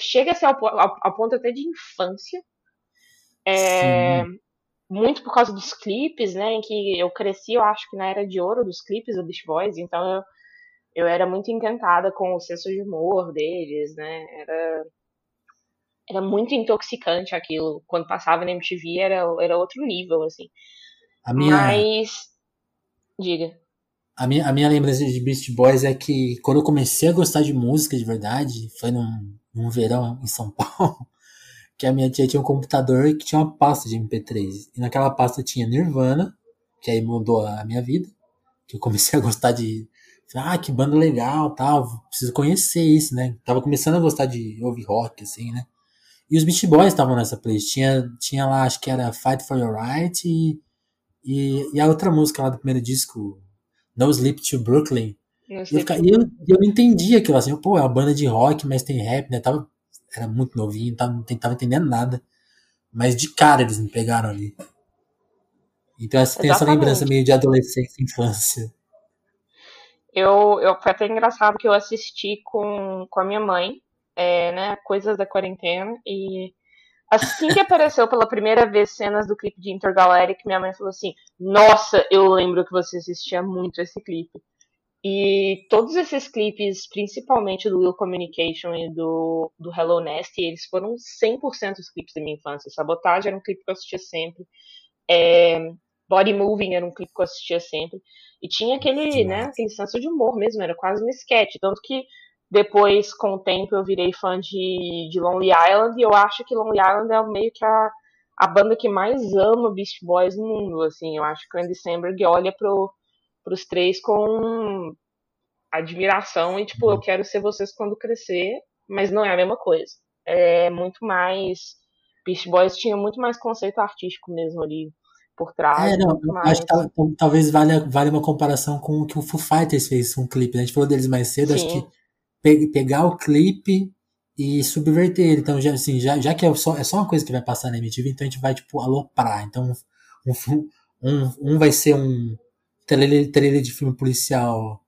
chega a ser ao, ao, ao, ponto até de infância. É, muito por causa dos clipes, né? Em que eu cresci, eu acho que na era de ouro dos clipes do Beast Boys, então eu, eu era muito encantada com o senso de humor deles, né? Era, era muito intoxicante aquilo. Quando passava na MTV era, era outro nível, assim. A minha... Mas. Diga. A minha, a minha lembrança de Beast Boys é que quando eu comecei a gostar de música de verdade, foi num, num verão em São Paulo que a minha tia tinha um computador que tinha uma pasta de MP3. E naquela pasta tinha Nirvana, que aí mudou a minha vida. Que eu comecei a gostar de. Ah, que banda legal, tal. Preciso conhecer isso, né? Tava começando a gostar de ouvir rock, assim, né? E os Beast Boys estavam nessa playlist. Tinha, tinha lá, acho que era Fight for Your Right e, e, e a outra música lá do primeiro disco, No Sleep to Brooklyn. E eu, eu, eu não entendia aquilo assim, pô, é uma banda de rock, mas tem rap, né? Tava era muito novinho, tava, não tentava entendendo nada. Mas de cara eles me pegaram ali. Então essa, tem essa lembrança meio de adolescência e infância. Eu, eu, foi até engraçado que eu assisti com, com a minha mãe, é, né, Coisas da Quarentena, e assim que apareceu pela primeira vez cenas do clipe de Intergalactic, minha mãe falou assim, nossa, eu lembro que você assistia muito esse clipe. E todos esses clipes, principalmente do Will Communication e do, do Hello Nasty, eles foram 100% os clipes da minha infância. Sabotagem era um clipe que eu assistia sempre. É, Body Moving era um clipe que eu assistia sempre. E tinha aquele, né, aquele senso de humor mesmo, era quase um sketch. Tanto que depois, com o tempo, eu virei fã de, de Lonely Island e eu acho que Lonely Island é meio que a, a banda que mais ama Beast Boys no mundo, assim. Eu acho que o Andy Samberg olha pro para os três com admiração e tipo, eu uhum. quero ser vocês quando crescer, mas não é a mesma coisa. É muito mais. Beast Boys tinha muito mais conceito artístico mesmo ali por trás. É, não, mais... acho que talvez valha, valha uma comparação com o que o Foo Fighters fez com um clipe. Né? A gente falou deles mais cedo, Sim. acho que pe pegar o clipe e subverter ele. Então, já, assim, já, já que é só, é só uma coisa que vai passar na MTV, então a gente vai, tipo, aloprar. Então, um, um, um vai ser um, trailer, trailer de filme policial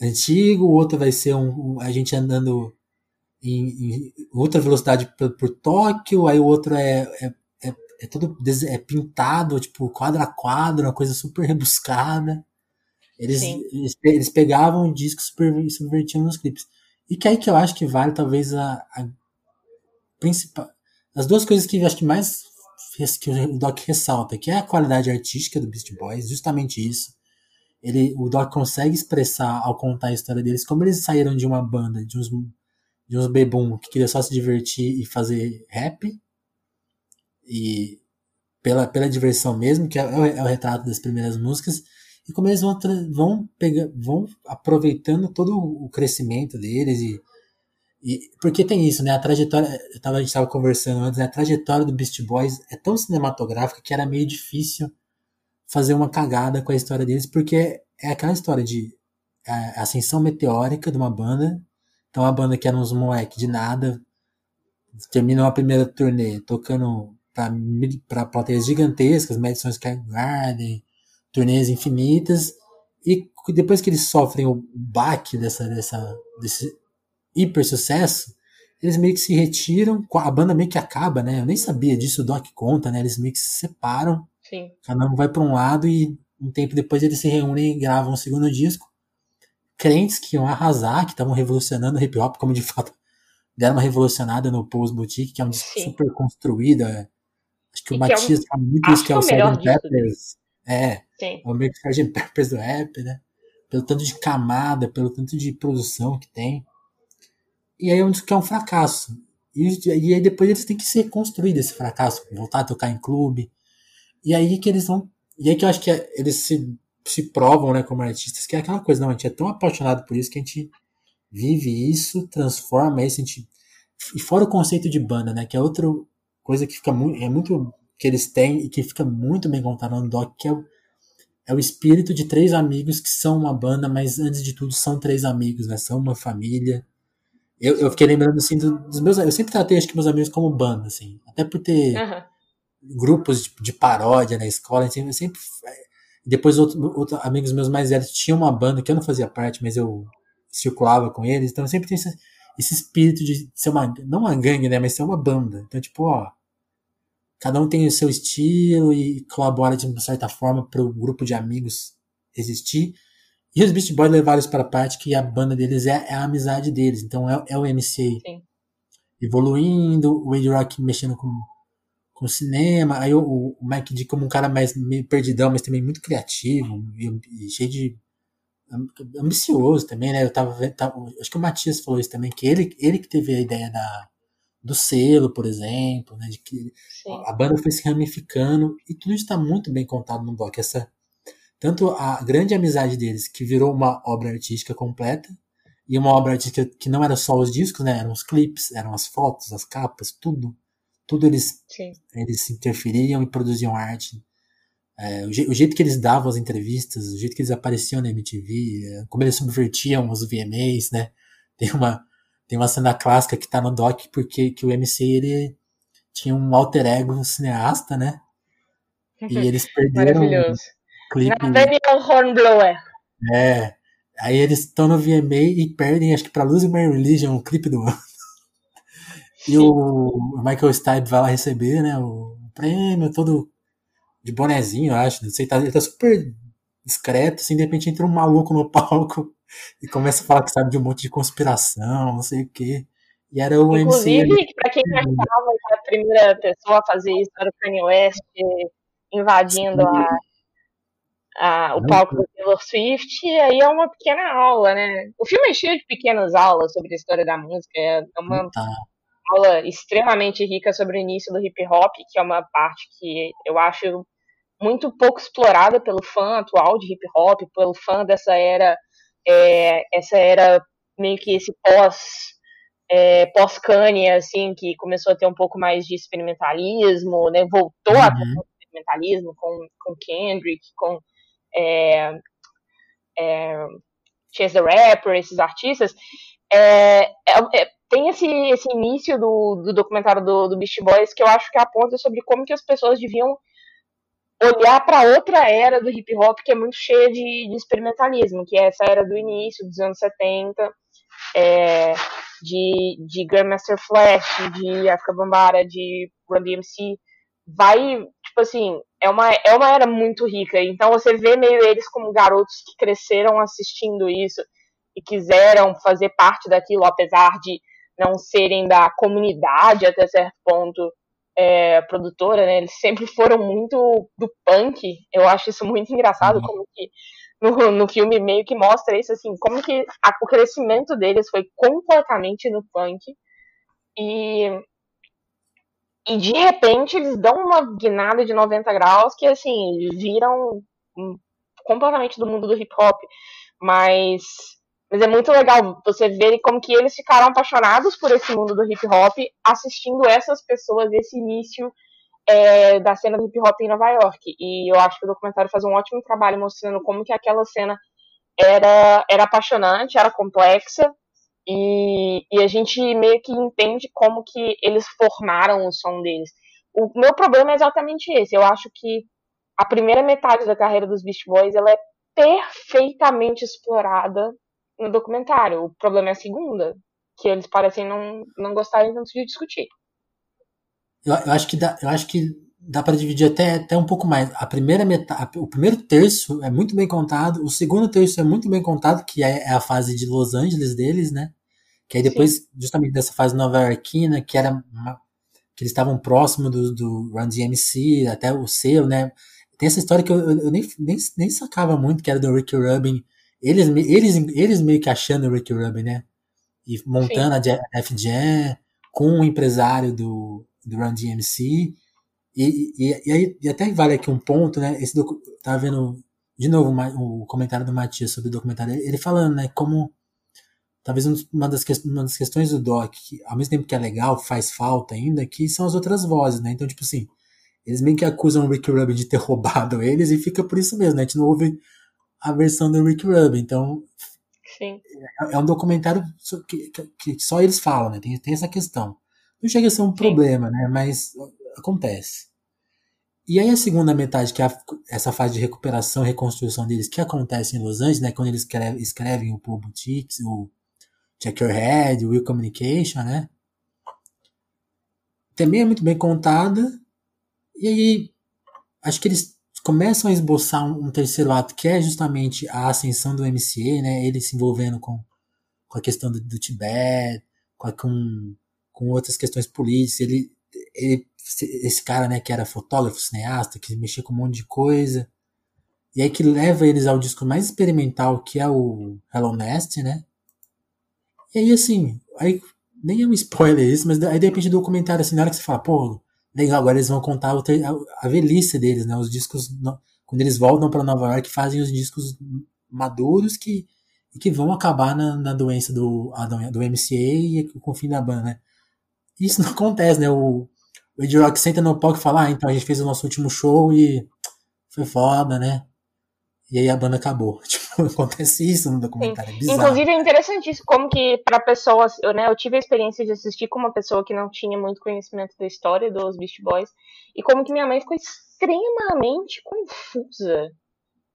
antigo, o outro vai ser um, um a gente andando em, em outra velocidade por, por, Tóquio, aí o outro é, é, é, é todo é pintado, tipo, quadro a quadro, uma coisa super rebuscada. Eles, eles, eles, pegavam discos super subvertiam nos clipes. E que aí que eu acho que vale talvez a, a principal. As duas coisas que eu acho que mais que o Doc ressalta, que é a qualidade artística do Beast Boys, justamente isso. Ele, o Doc consegue expressar ao contar a história deles como eles saíram de uma banda, de uns, de uns bebum que queria só se divertir e fazer rap, e pela, pela diversão mesmo, que é, é o retrato das primeiras músicas, e como eles vão, vão, pegar, vão aproveitando todo o crescimento deles e e, porque tem isso, né? A trajetória. Eu tava, a gente estava conversando antes, né? A trajetória do Beast Boys é tão cinematográfica que era meio difícil fazer uma cagada com a história deles, porque é aquela história de a ascensão meteórica de uma banda. Então, a banda que era uns moleque de nada, termina uma primeira turnê tocando para plateias gigantescas, Madison Square Garden, turnês infinitas, e depois que eles sofrem o baque dessa, dessa, desse hiper sucesso, eles meio que se retiram, a banda meio que acaba, né? Eu nem sabia disso, o Doc conta, né? Eles meio que se separam. Sim. Cada um vai para um lado e um tempo depois eles se reúnem e gravam um segundo disco. Crentes que iam arrasar, que estavam revolucionando o hip hop, como de fato deram uma revolucionada no Pose Boutique, que é um disco Sim. super construído. É. Acho que o Matias é um... fala muito isso, que é o Sgt. Peppers. É, Sim. é o meio que Sgt. Peppers do rap, né? Pelo tanto de camada, pelo tanto de produção que tem. E aí é um disco que é um fracasso. E, e aí depois eles têm que ser construído esse fracasso, voltar a tocar em clube. E aí que eles vão. E aí que eu acho que eles se, se provam, né, como artistas, que é aquela coisa, não, a gente é tão apaixonado por isso que a gente vive isso, transforma isso, a gente, e fora o conceito de banda, né, que é outra coisa que fica muito, é muito que eles têm e que fica muito bem contado no doc, que é o, é o espírito de três amigos que são uma banda, mas antes de tudo são três amigos, né, são uma família. Eu, eu fiquei lembrando assim dos meus, eu sempre tratei acho que meus amigos como banda, assim, até por ter uhum. grupos de, de, paródia na escola, assim, eu sempre depois outros outro, amigos meus mais velhos tinham uma banda que eu não fazia parte, mas eu circulava com eles, então sempre tem esse, esse espírito de ser uma, não uma gangue, né, mas ser uma banda. Então, tipo, ó, cada um tem o seu estilo e colabora de uma certa forma para o grupo de amigos existir. E os Beast Boys levaram isso para a parte que a banda deles é, é a amizade deles. Então é, é o MCA Sim. evoluindo, o Wade Rock mexendo com, com cinema, aí o, o Mike D como um cara mais meio perdidão, mas também muito criativo e, e cheio de ambicioso também, né? Eu tava, tava, acho que o Matias falou isso também, que ele, ele que teve a ideia da, do selo, por exemplo, né? De que Sim. a banda foi se ramificando e tudo isso está muito bem contado no doc. Essa, tanto a grande amizade deles, que virou uma obra artística completa, e uma obra artística que não era só os discos, né? Eram os clipes, eram as fotos, as capas, tudo. Tudo eles, eles interferiam e produziam arte é, o, je, o, jeito que eles davam as entrevistas, o jeito que eles apareciam na MTV, é, como eles subvertiam os VMAs, né? Tem uma, tem uma cena clássica que tá no doc porque que o MC ele tinha um alter ego cineasta, né? E eles perderam Maravilhoso. Clipe. Daniel Hornblower. É. Aí eles estão no VMA e perdem, acho que pra Losing My Religion, o clipe do ano. E o Michael Stipe vai lá receber, né, o prêmio, todo de bonezinho, eu acho. Não sei, tá, ele tá super discreto, assim, de repente entra um maluco no palco e começa a falar que sabe de um monte de conspiração, não sei o quê. E era o Inclusive, MC. Pra quem achava que a primeira pessoa a fazer isso era o Kanye West invadindo a, a, o palco do Taylor Swift, aí é uma pequena aula, né? O filme é cheio de pequenas aulas sobre a história da música, é uma tá. aula extremamente rica sobre o início do hip hop, que é uma parte que eu acho muito pouco explorada pelo fã atual de hip hop, pelo fã dessa era, é, essa era meio que esse pós é, pós Kanye, assim, que começou a ter um pouco mais de experimentalismo, né, voltou uhum. a ter um experimentalismo com, com Kendrick, com é, é, the Rapper, esses artistas, é, é, é, tem esse, esse início do, do documentário do, do Beast Boys que eu acho que aponta sobre como que as pessoas deviam olhar para outra era do hip hop que é muito cheia de, de, experimentalismo, que é essa era do início dos anos 70, é, de, de Grandmaster Flash, de Africa Bambara, de Run DMC, vai, tipo assim, é uma, é uma era muito rica, então você vê meio eles como garotos que cresceram assistindo isso e quiseram fazer parte daquilo, apesar de não serem da comunidade até certo ponto, é, produtora, né, eles sempre foram muito do punk. Eu acho isso muito engraçado, uhum. como que no, no filme meio que mostra isso, assim, como que a, o crescimento deles foi completamente no punk. E, e de repente eles dão uma guinada de 90 graus que, assim, viram completamente do mundo do hip hop. Mas mas é muito legal você ver como que eles ficaram apaixonados por esse mundo do hip hop, assistindo essas pessoas, esse início é, da cena do hip hop em Nova York. E eu acho que o documentário faz um ótimo trabalho mostrando como que aquela cena era, era apaixonante, era complexa, e, e a gente meio que entende como que eles formaram o som deles. O meu problema é exatamente esse. Eu acho que a primeira metade da carreira dos Beast Boys ela é perfeitamente explorada no documentário. O problema é a segunda, que eles parecem não, não gostarem tanto de discutir. Eu, eu acho que dá, eu acho que dá para dividir até, até um pouco mais. A primeira metade, o primeiro terço é muito bem contado, o segundo terço é muito bem contado, que é, é a fase de Los Angeles deles, né? Que aí depois, Sim. justamente dessa fase nova iorquina, que era uma, que eles estavam próximo do, do Run DMC, até o selo, né? Tem essa história que eu, eu, eu nem, nem, nem sacava muito, que era do Ricky Rubin eles, eles, eles meio que achando o Ricky Rubin, né? E montando Sim. a Jam com o empresário do, do Run DMC. E, e, e, aí, e até vale aqui um ponto, né? Esse docu, tava vendo de novo o comentário do Matias sobre o documentário, ele falando, né, como talvez uma das, uma das questões do Doc, que ao mesmo tempo que é legal, faz falta ainda, que são as outras vozes, né? Então, tipo assim, eles meio que acusam o Rick Rubin de ter roubado eles e fica por isso mesmo, né? A gente não ouve a versão do Rick Rubin, então Sim. É, é um documentário que, que, que, só eles falam, né? Tem, tem essa questão. Não chega a ser um Sim. problema, né? Mas acontece. E aí a segunda metade, que é a, essa fase de recuperação e reconstrução deles, que acontece em Los Angeles, né? Quando eles escrevem, escrevem o Paul Boutiques, o Check Your Head, Will Communication, né? Também é muito bem contada. E aí, acho que eles começam a esboçar um, um, terceiro ato, que é justamente a ascensão do MCA, né? Ele se envolvendo com, com a questão do, do Tibete, com, com, com outras questões políticas. Ele, ele, esse cara, né, que era fotógrafo, cineasta, que mexia com um monte de coisa. E aí que leva eles ao disco mais experimental, que é o Hello Nest, né? E aí, assim, aí nem é um spoiler isso, mas aí de repente o documentário, assim, na hora que você fala, pô, legal, agora eles vão contar a, velhice deles, né? Os discos, quando eles voltam para Nova York, fazem os discos maduros que, que vão acabar na, na doença do, do MCA e com o fim da banda, né? Isso não acontece, né? O, o Ed Rock senta no palco e fala, ah, então a gente fez o nosso último show e foi foda, né? E aí a banda acabou. Tipo, acontece isso no documentário. É Inclusive é interessante isso, como que para pessoas, eu, né, eu tive a experiência de assistir com uma pessoa que não tinha muito conhecimento da história dos Beast Boys, e como que minha mãe ficou extremamente confusa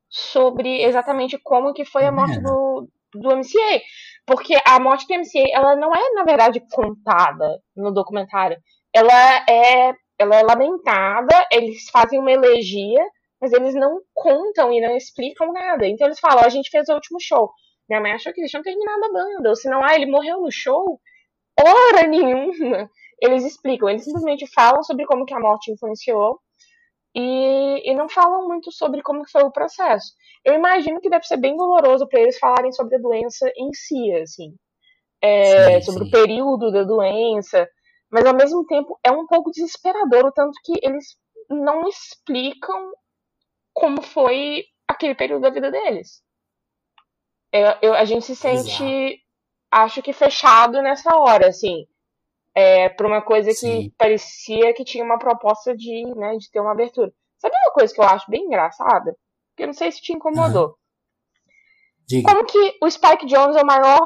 sobre exatamente como que foi a morte é. do, do MCA. Porque a morte do MCA, ela não é, na verdade, contada no documentário. Ela é, ela é lamentada, eles fazem uma elegia mas eles não contam e não explicam nada. Então eles falam, a gente fez o último show. Minha mãe achou que eles tinham terminado a banda, ou se não, ah, ele morreu no show. Hora nenhuma! Eles explicam, eles simplesmente falam sobre como que a morte influenciou e, e não falam muito sobre como foi o processo. Eu imagino que deve ser bem doloroso para eles falarem sobre a doença em si, assim. É, sim, sobre sim. o período da doença, mas ao mesmo tempo é um pouco desesperador o tanto que eles não explicam como foi aquele período da vida deles. Eu, eu, a gente se sente, Exato. acho que fechado nessa hora, assim, é, para uma coisa Sim. que parecia que tinha uma proposta de, né, de ter uma abertura. Sabe uma coisa que eu acho bem engraçada? Que eu não sei se te incomodou. Uhum. Como que o Spike Jones é o maior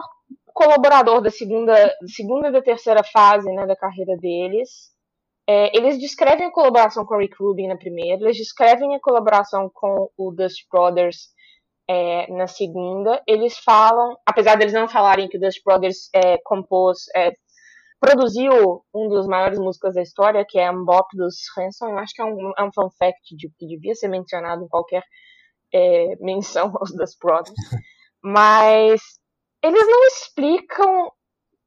colaborador da segunda, segunda e da terceira fase né, da carreira deles. É, eles descrevem a colaboração com o Rick Rubin na primeira, eles descrevem a colaboração com o Dust Brothers é, na segunda. Eles falam, apesar deles não falarem que o Dust Brothers é, compôs, é, produziu um dos maiores músicas da história, que é Mbop dos Hanson. Eu acho que é um, é um fun fact de, que devia ser mencionado em qualquer é, menção aos Dust Brothers. Mas eles não explicam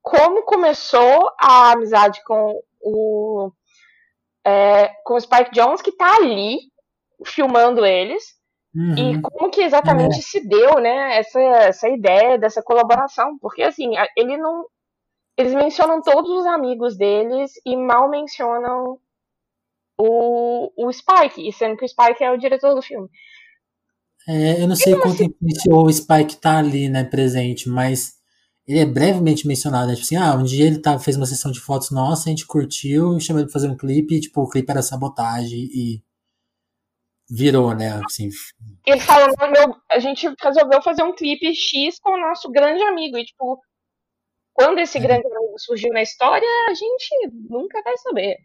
como começou a amizade com o é, com o Spike Jones, que tá ali filmando eles. Uhum. E como que exatamente é. se deu, né, essa, essa ideia dessa colaboração? Porque, assim, ele não. Eles mencionam todos os amigos deles e mal mencionam o, o Spike, sendo que o Spike é o diretor do filme. É, eu não sei quanto assim, o Spike tá ali, né, presente, mas ele é brevemente mencionado, né? Tipo assim, ah, um dia ele tá, fez uma sessão de fotos nossa, a gente curtiu, chamou ele pra fazer um clipe, e, tipo, o clipe era sabotagem e virou, né? Assim. Ele falou, meu, a gente resolveu fazer um clipe X com o nosso grande amigo, e tipo, quando esse é. grande amigo surgiu na história, a gente nunca vai saber.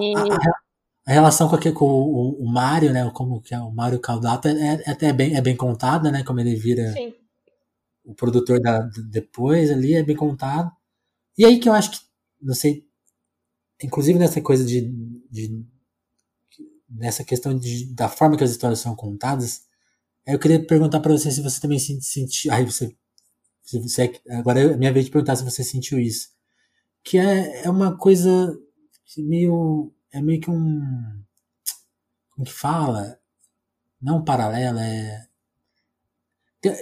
E... A, a, a, relação com, aquele, com o, o, Mário, né? Como que é o Mário Caldato, é, é até bem, é bem contada, né? Como ele vira. Sim o produtor da, depois ali, é bem contado. E aí que eu acho que, não sei, inclusive nessa coisa de, de nessa questão de, da forma que as histórias são contadas, eu queria perguntar para você se você também sentiu, aí você, se você, agora é minha vez de perguntar se você sentiu isso, que é, é uma coisa meio, é meio que um, como que fala, não um paralelo, é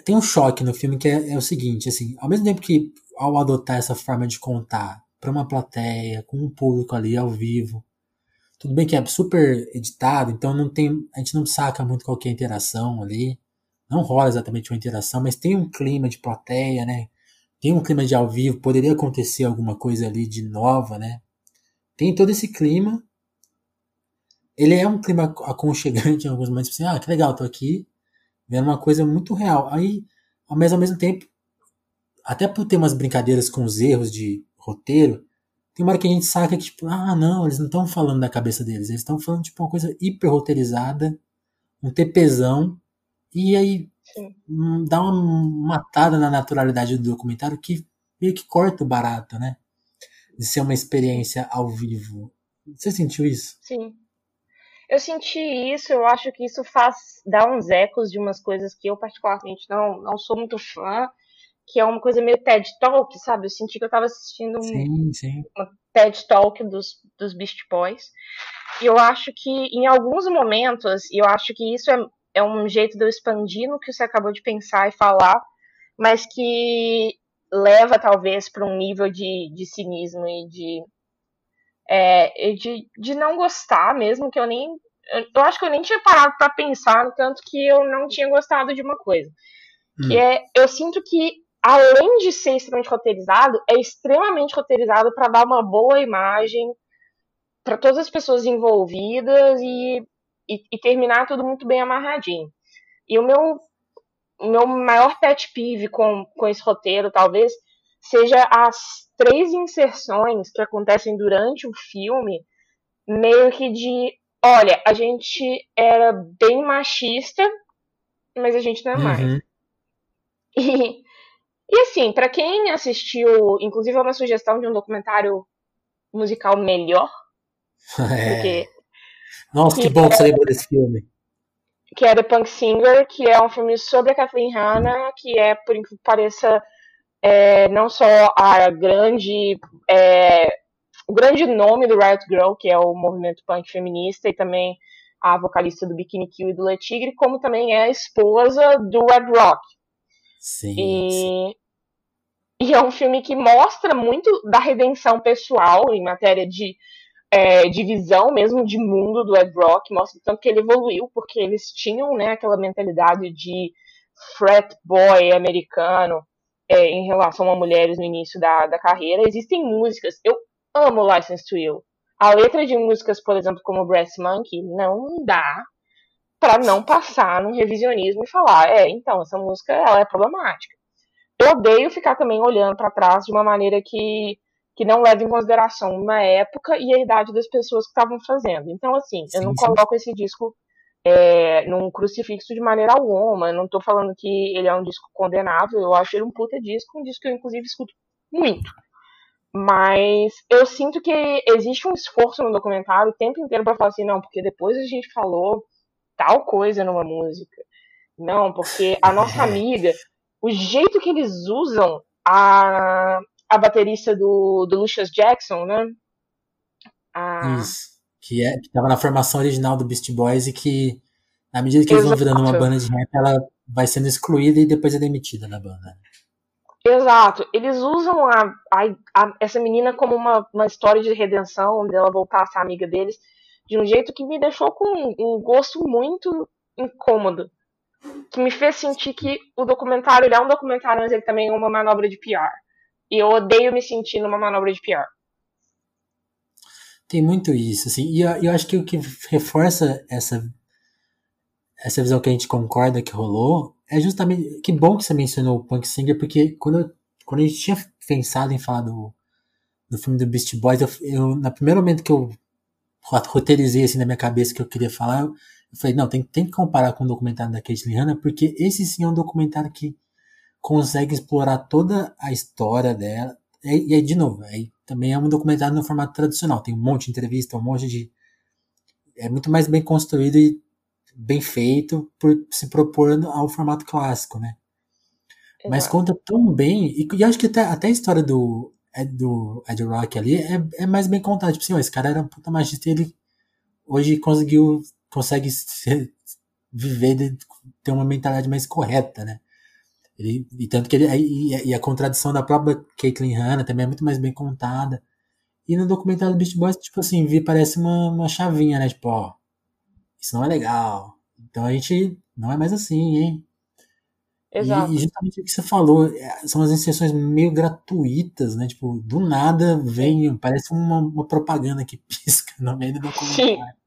tem, um choque no filme que é, é, o seguinte, assim, ao mesmo tempo que ao adotar essa forma de contar para uma plateia, com um público ali ao vivo, tudo bem que é super editado, então não tem, a gente não saca muito qual é interação ali, não rola exatamente uma interação, mas tem um clima de plateia, né? tem um clima de ao vivo, poderia acontecer alguma coisa ali de nova, né? Tem todo esse clima. Ele é um clima aconchegante em alguns momentos, assim, ah, que legal, tô aqui, vendo uma coisa muito real. Aí, mas ao mesmo tempo, até por ter umas brincadeiras com os erros de roteiro, tem uma hora que a gente saca que, tipo, ah, não, eles não estão falando da cabeça deles, eles estão falando, tipo, uma coisa hiper roteirizada, um TPzão, e aí Hum, dá uma matada na naturalidade do documentário que meio que corta o barato, né? De ser uma experiência ao vivo. Você sentiu isso? Sim. Eu senti isso, eu acho que isso faz dar uns ecos de umas coisas que eu particularmente não, não sou muito fã, que é uma coisa meio TED Talk, sabe? Eu senti que eu tava assistindo um, sim, sim. uma TED Talk dos, dos Beast Boys. E eu acho que em alguns momentos, eu acho que isso é é um jeito de eu expandir no que você acabou de pensar e falar, mas que leva talvez para um nível de, de cinismo e de, é, de, de não gostar mesmo, que eu nem. Eu acho que eu nem tinha parado para pensar, no tanto que eu não tinha gostado de uma coisa. Hum. Que é, eu sinto que, além de ser extremamente roteirizado, é extremamente roteirizado para dar uma boa imagem para todas as pessoas envolvidas e e, e, terminar tudo muito bem amarradinho. E o meu, o meu maior pet peeve com, com esse roteiro, talvez, seja as três inserções que acontecem durante o filme, meio que de, olha, a gente era bem machista, mas a gente não é mais. Uhum. E, e assim, para quem assistiu, inclusive é uma sugestão de um documentário musical melhor, é. porque nossa, que, que bom que você lembrou desse filme. Que é The Punk Singer, que é um filme sobre a Kathleen Hanna, que é, por incrível que pareça, é, não só a grande. É, o grande nome do Riot Girl, que é o movimento punk feminista, e também a vocalista do Bikini Kill e do Le Tigre, como também é a esposa do Red Rock. Sim, e, sim. e é um filme que mostra muito da redenção pessoal em matéria de é, de visão mesmo de mundo do Ed Rock, mostra tanto que ele evoluiu, porque eles tinham né, aquela mentalidade de frat boy americano é, em relação a mulheres no início da, da carreira. Existem músicas, eu amo License to You. A letra de músicas, por exemplo, como Brass Monkey, não dá para não passar num revisionismo e falar, é, então, essa música ela é problemática. Eu odeio ficar também olhando para trás de uma maneira que que não leva em consideração uma época e a idade das pessoas que estavam fazendo. Então, assim, sim, eu não sim. coloco esse disco é, num crucifixo de maneira alguma. Eu não tô falando que ele é um disco condenável, eu acho ele um puta disco, um disco que eu, inclusive, escuto muito. Mas eu sinto que existe um esforço no documentário o tempo inteiro para falar assim, não, porque depois a gente falou tal coisa numa música. Não, porque a nossa amiga, o jeito que eles usam a, a baterista do, do Lucius Jackson, né? A... Isso. Que, é, que tava na formação original do Beast Boys e que, na medida que Exato. eles vão virando uma banda de rap, ela vai sendo excluída e depois é demitida da banda. Exato. Eles usam a, a, a, essa menina como uma, uma história de redenção, dela voltar a ser amiga deles, de um jeito que me deixou com um, gosto muito incômodo. Que me fez sentir que o documentário ele é um documentário, mas ele também é uma manobra de PR. E eu odeio me sentir numa manobra de pior. Tem muito isso, assim. E eu, eu acho que o que reforça essa, essa visão que a gente concorda que rolou é justamente. Que bom que você mencionou o Punk Singer, porque quando, eu, quando a gente tinha pensado em falar do, do filme do Beast Boys, eu, eu, no primeiro momento que eu roteirizei assim na minha cabeça que eu queria falar, eu, falei, não, tem, tem que comparar com o documentário da Caitlyn Hanna, porque esse sim é um documentário que consegue explorar toda a história dela. E, aí, de novo, aí também é um documentário no formato tradicional. Tem um monte de entrevista, um monte de. É muito mais bem construído e bem feito por se propor ao formato clássico, né? Exato. Mas conta tão bem. E, e acho que até, até a história do, do Ed Rock ali é, é mais bem contada. Tipo assim, ó, esse cara era um puta magista e ele hoje conseguiu. consegue ser, viver, de, ter uma mentalidade mais correta, né? Ele, e tanto que ele. E, e, a contradição da própria Caitlyn Hanna também é muito mais bem contada. E no documentário do Beast Boys, tipo assim, vi, parece uma, uma chavinha, né? Tipo, ó, isso não é legal. Então a gente não é mais assim, hein? Exato. E, e justamente o que você falou, é, são as inserções meio gratuitas, né? Tipo, do nada vem, parece uma, uma propaganda que pisca no meio do documentário. Sim.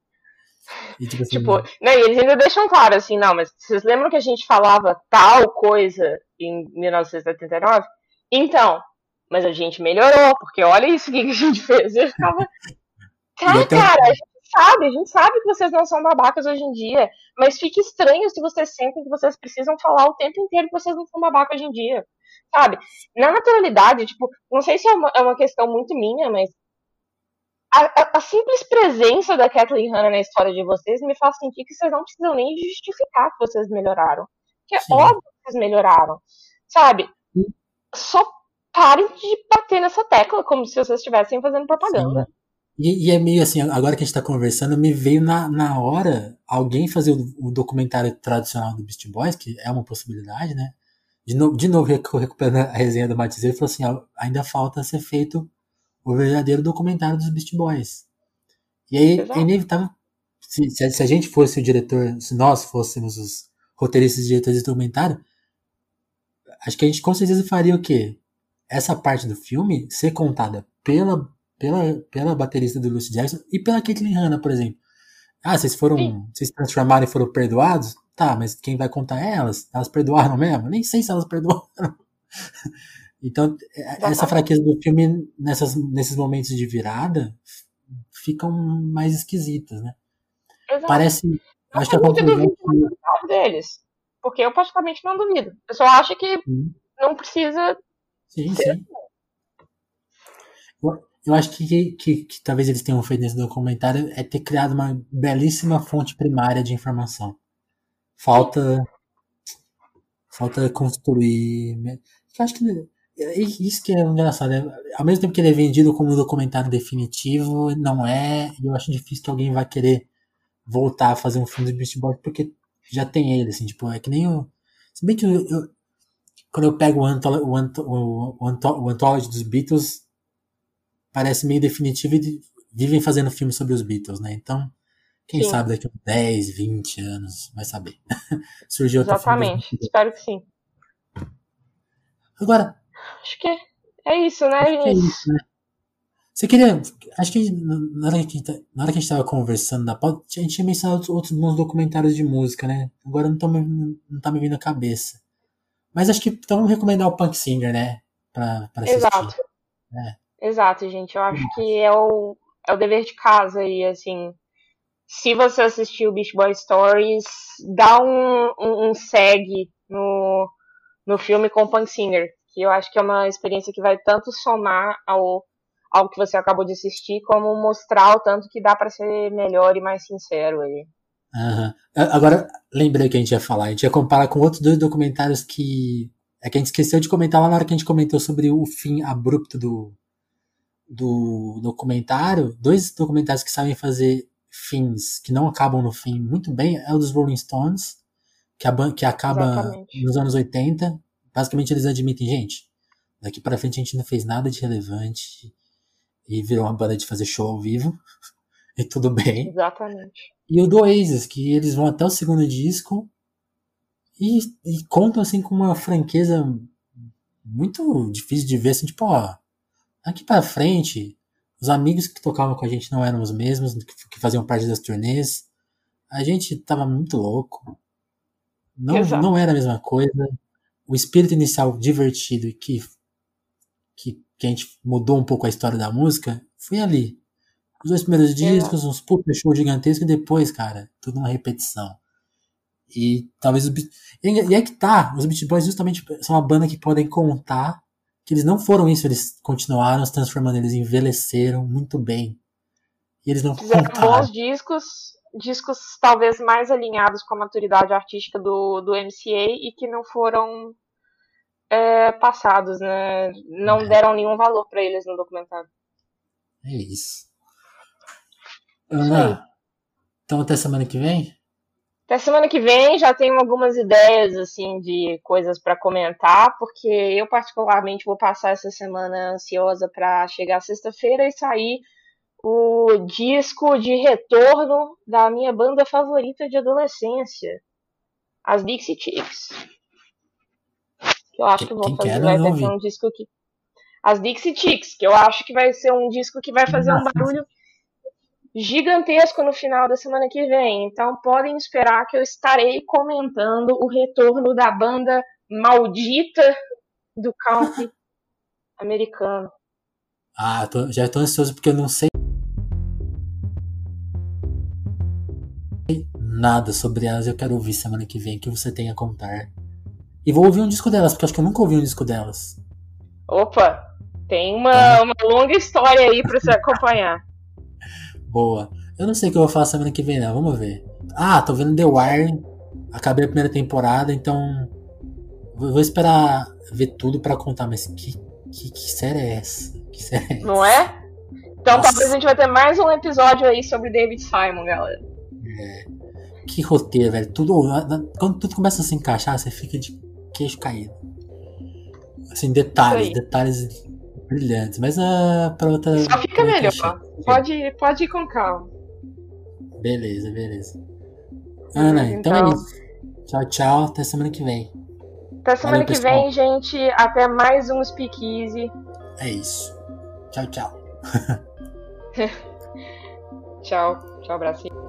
E, tipo, assim, Tipo, né, e eles ainda deixam claro assim, não, mas vocês lembram que a gente falava tal coisa em 1979? Então, mas a gente melhorou, porque olha isso que a gente fez. Eu ficava. Cara, o- cara, a gente sabe, a gente sabe que vocês não são babacas hoje em dia, mas fica estranho se vocês sentem que vocês precisam falar o tempo inteiro que vocês não são babacas hoje em dia. Sabe? Na naturalidade, tipo, não sei se é uma, é uma questão muito minha, mas a, a- a simples presença da Kathleen Hanna na história de vocês me faz sentir que vocês não precisam nem justificar que vocês melhoraram. Que é Sim. óbvio que vocês melhoraram. Sabe? Sim. Só parem de bater nessa tecla como se vocês estivessem fazendo propaganda. Sim. E, e é meio assim, agora que a gente tá conversando, me veio na, na hora alguém fazer o, o documentário tradicional do Beast Boys, que é uma possibilidade, né? De, no, de novo, recu- recuperando a resenha do Matiz, ele falou assim: ainda falta ser feito o verdadeiro documentário dos Beast Boys. E aí Exato. é inevitável, se, se, a- se a gente fosse o diretor, se nós fôssemos os roteiristas e diretores de documentário, acho que a gente com certeza faria o quê? Essa parte do filme ser contada pela pela, pela baterista do Lucy Jackson e pela Caitlyn Hanna, por exemplo. Ah, vocês foram. Sim. Vocês transformaram e foram perdoados? Tá, mas quem vai contar é elas? Elas perdoaram mesmo? Nem sei se elas perdoaram. Então, é- essa fraqueza do filme nessas, nesses momentos de virada ficam mais esquisitas, né? Exato. Parece. Não Acho que tem muito duvido que. deles. Porque eu praticamente não duvido. Eu só acho que Sim, não precisa. sim. sim. Eu, eu acho que, que, que, que talvez eles tenham feito nesse documentário é ter criado uma belíssima fonte primária de informação. Falta. Falta construir. Eu acho que. Isso que é engraçado. né? Ao mesmo tempo que ele é vendido como um documentário definitivo, não é. E eu acho difícil que alguém vai querer voltar a fazer um filme do Beast Boys porque já tem ele, assim, tipo, é que nem o. Se bem que eu, eu- quando eu pego o, antolo, o, anto, o, anto, o Anthology dos Beatles, parece meio definitivo e de- vivem fazendo filme sobre os Beatles, né? Então, quem Sim. sabe daqui a 10, 20 anos, vai saber. Surgiu Exatamente. Espero que sim. Agora, Acho que é isso, né, acho que é isso, né? Você queria. Acho que na hora que, a gente tá- na hora que a gente tava conversando da pauta, a gente tinha mencionado outros, outros bons documentários de música, né? Agora não, tô, não tá me vindo à cabeça. Mas acho que então vamos recomendar o Punk Singer, né? Pra, pra assistir. Exato. Exato, gente. Eu acho que é o, é o dever de casa aí, assim. Se você assistiu Beach Boy Stories, dá um, um, um segue no, no filme com o Punk Singer, que eu acho que é uma experiência que vai tanto somar ao, ao que você acabou de assistir, como mostrar o tanto que dá pra ser melhor e mais sincero aí. A- Agora, lembrei o que a gente ia falar. A gente ia comparar com outros dois documentários que. É que a gente esqueceu de comentar lá na hora que a gente comentou sobre o fim abrupto do, do documentário. Dois documentários que sabem fazer fins que não acabam no fim muito bem é o dos Rolling Stones, que, a, que acaba Exatamente. nos anos 80. Basicamente, eles admitem, gente, daqui pra frente a gente não fez nada de relevante e virou uma banda de fazer show ao vivo. E tudo bem. Exatamente. E o do Oasis, que eles vão até o segundo disco e, e contam assim com uma franqueza muito difícil de ver, assim, tipo, ó, aqui pra frente, os amigos que tocavam com a gente não eram os mesmos, que, que faziam parte das turnês. A gente tava muito louco. Não, Exato. não era a mesma coisa. O espírito inicial divertido e que, que, que a gente mudou um pouco a história da música foi ali. Os dois primeiros discos, uns puta show gigantesco e depois, cara, tudo uma repetição. E talvez os E é que tá, os Beat Boys justamente são uma banda que podem contar que eles não foram isso, eles continuaram se transformando, eles envelheceram muito bem. E eles não Fizeram contaram. bons discos, discos talvez mais alinhados com a maturidade artística do, do MCA e que não foram é, passados, né? Não É. deram nenhum valor pra eles no documentário. É isso. Ana, então até semana que vem? Até semana que vem já tenho algumas ideias assim de coisas pra comentar, porque eu particularmente vou passar essa semana ansiosa pra chegar sexta-feira e sair o disco de retorno da minha banda favorita de adolescência, as Dixie Chicks. Que eu acho que vão fazer. vai ouvi. um disco que. As Dixie Chicks, que eu acho que vai ser um disco que vai fazer um Nossa. barulho gigantesco no final da semana que vem. Então podem esperar que eu estarei comentando o retorno da banda maldita do country americano. Ah, tô- já tô ansioso porque eu não sei nada sobre elas. Eu quero ouvir semana que vem o que você tem a contar. E vou ouvir um disco delas, porque acho que eu nunca ouvi um disco delas. Opa, tem uma, uma longa história aí pra você acompanhar. Boa. Eu não sei o que eu vou falar semana que vem, não. Vamos ver. Ah, tô vendo The Wire. Acabei a primeira temporada, então. Vou vou esperar ver tudo pra contar, mas que, que, que série é essa? Que série é essa? Não é? Então Nossa. talvez a gente vai ter mais um episódio aí sobre David Simon, galera. Que roteiro, velho. Tudo, quando tudo começa a se encaixar, você fica de queixo caído. Assim, detalhes, detalhes brilhantes. Mas ah, pra outra. Só fica melhor. Pode, pode ir com calma. Beleza, beleza. Ana, Beleza, então, então. é isso. Tchau, tchau. Até semana que vem. Até semana Valeu, que pessoal. vem, gente. Até mais um Speakeasy. É isso. Tchau, tchau. Tchau. Tchau, abraço.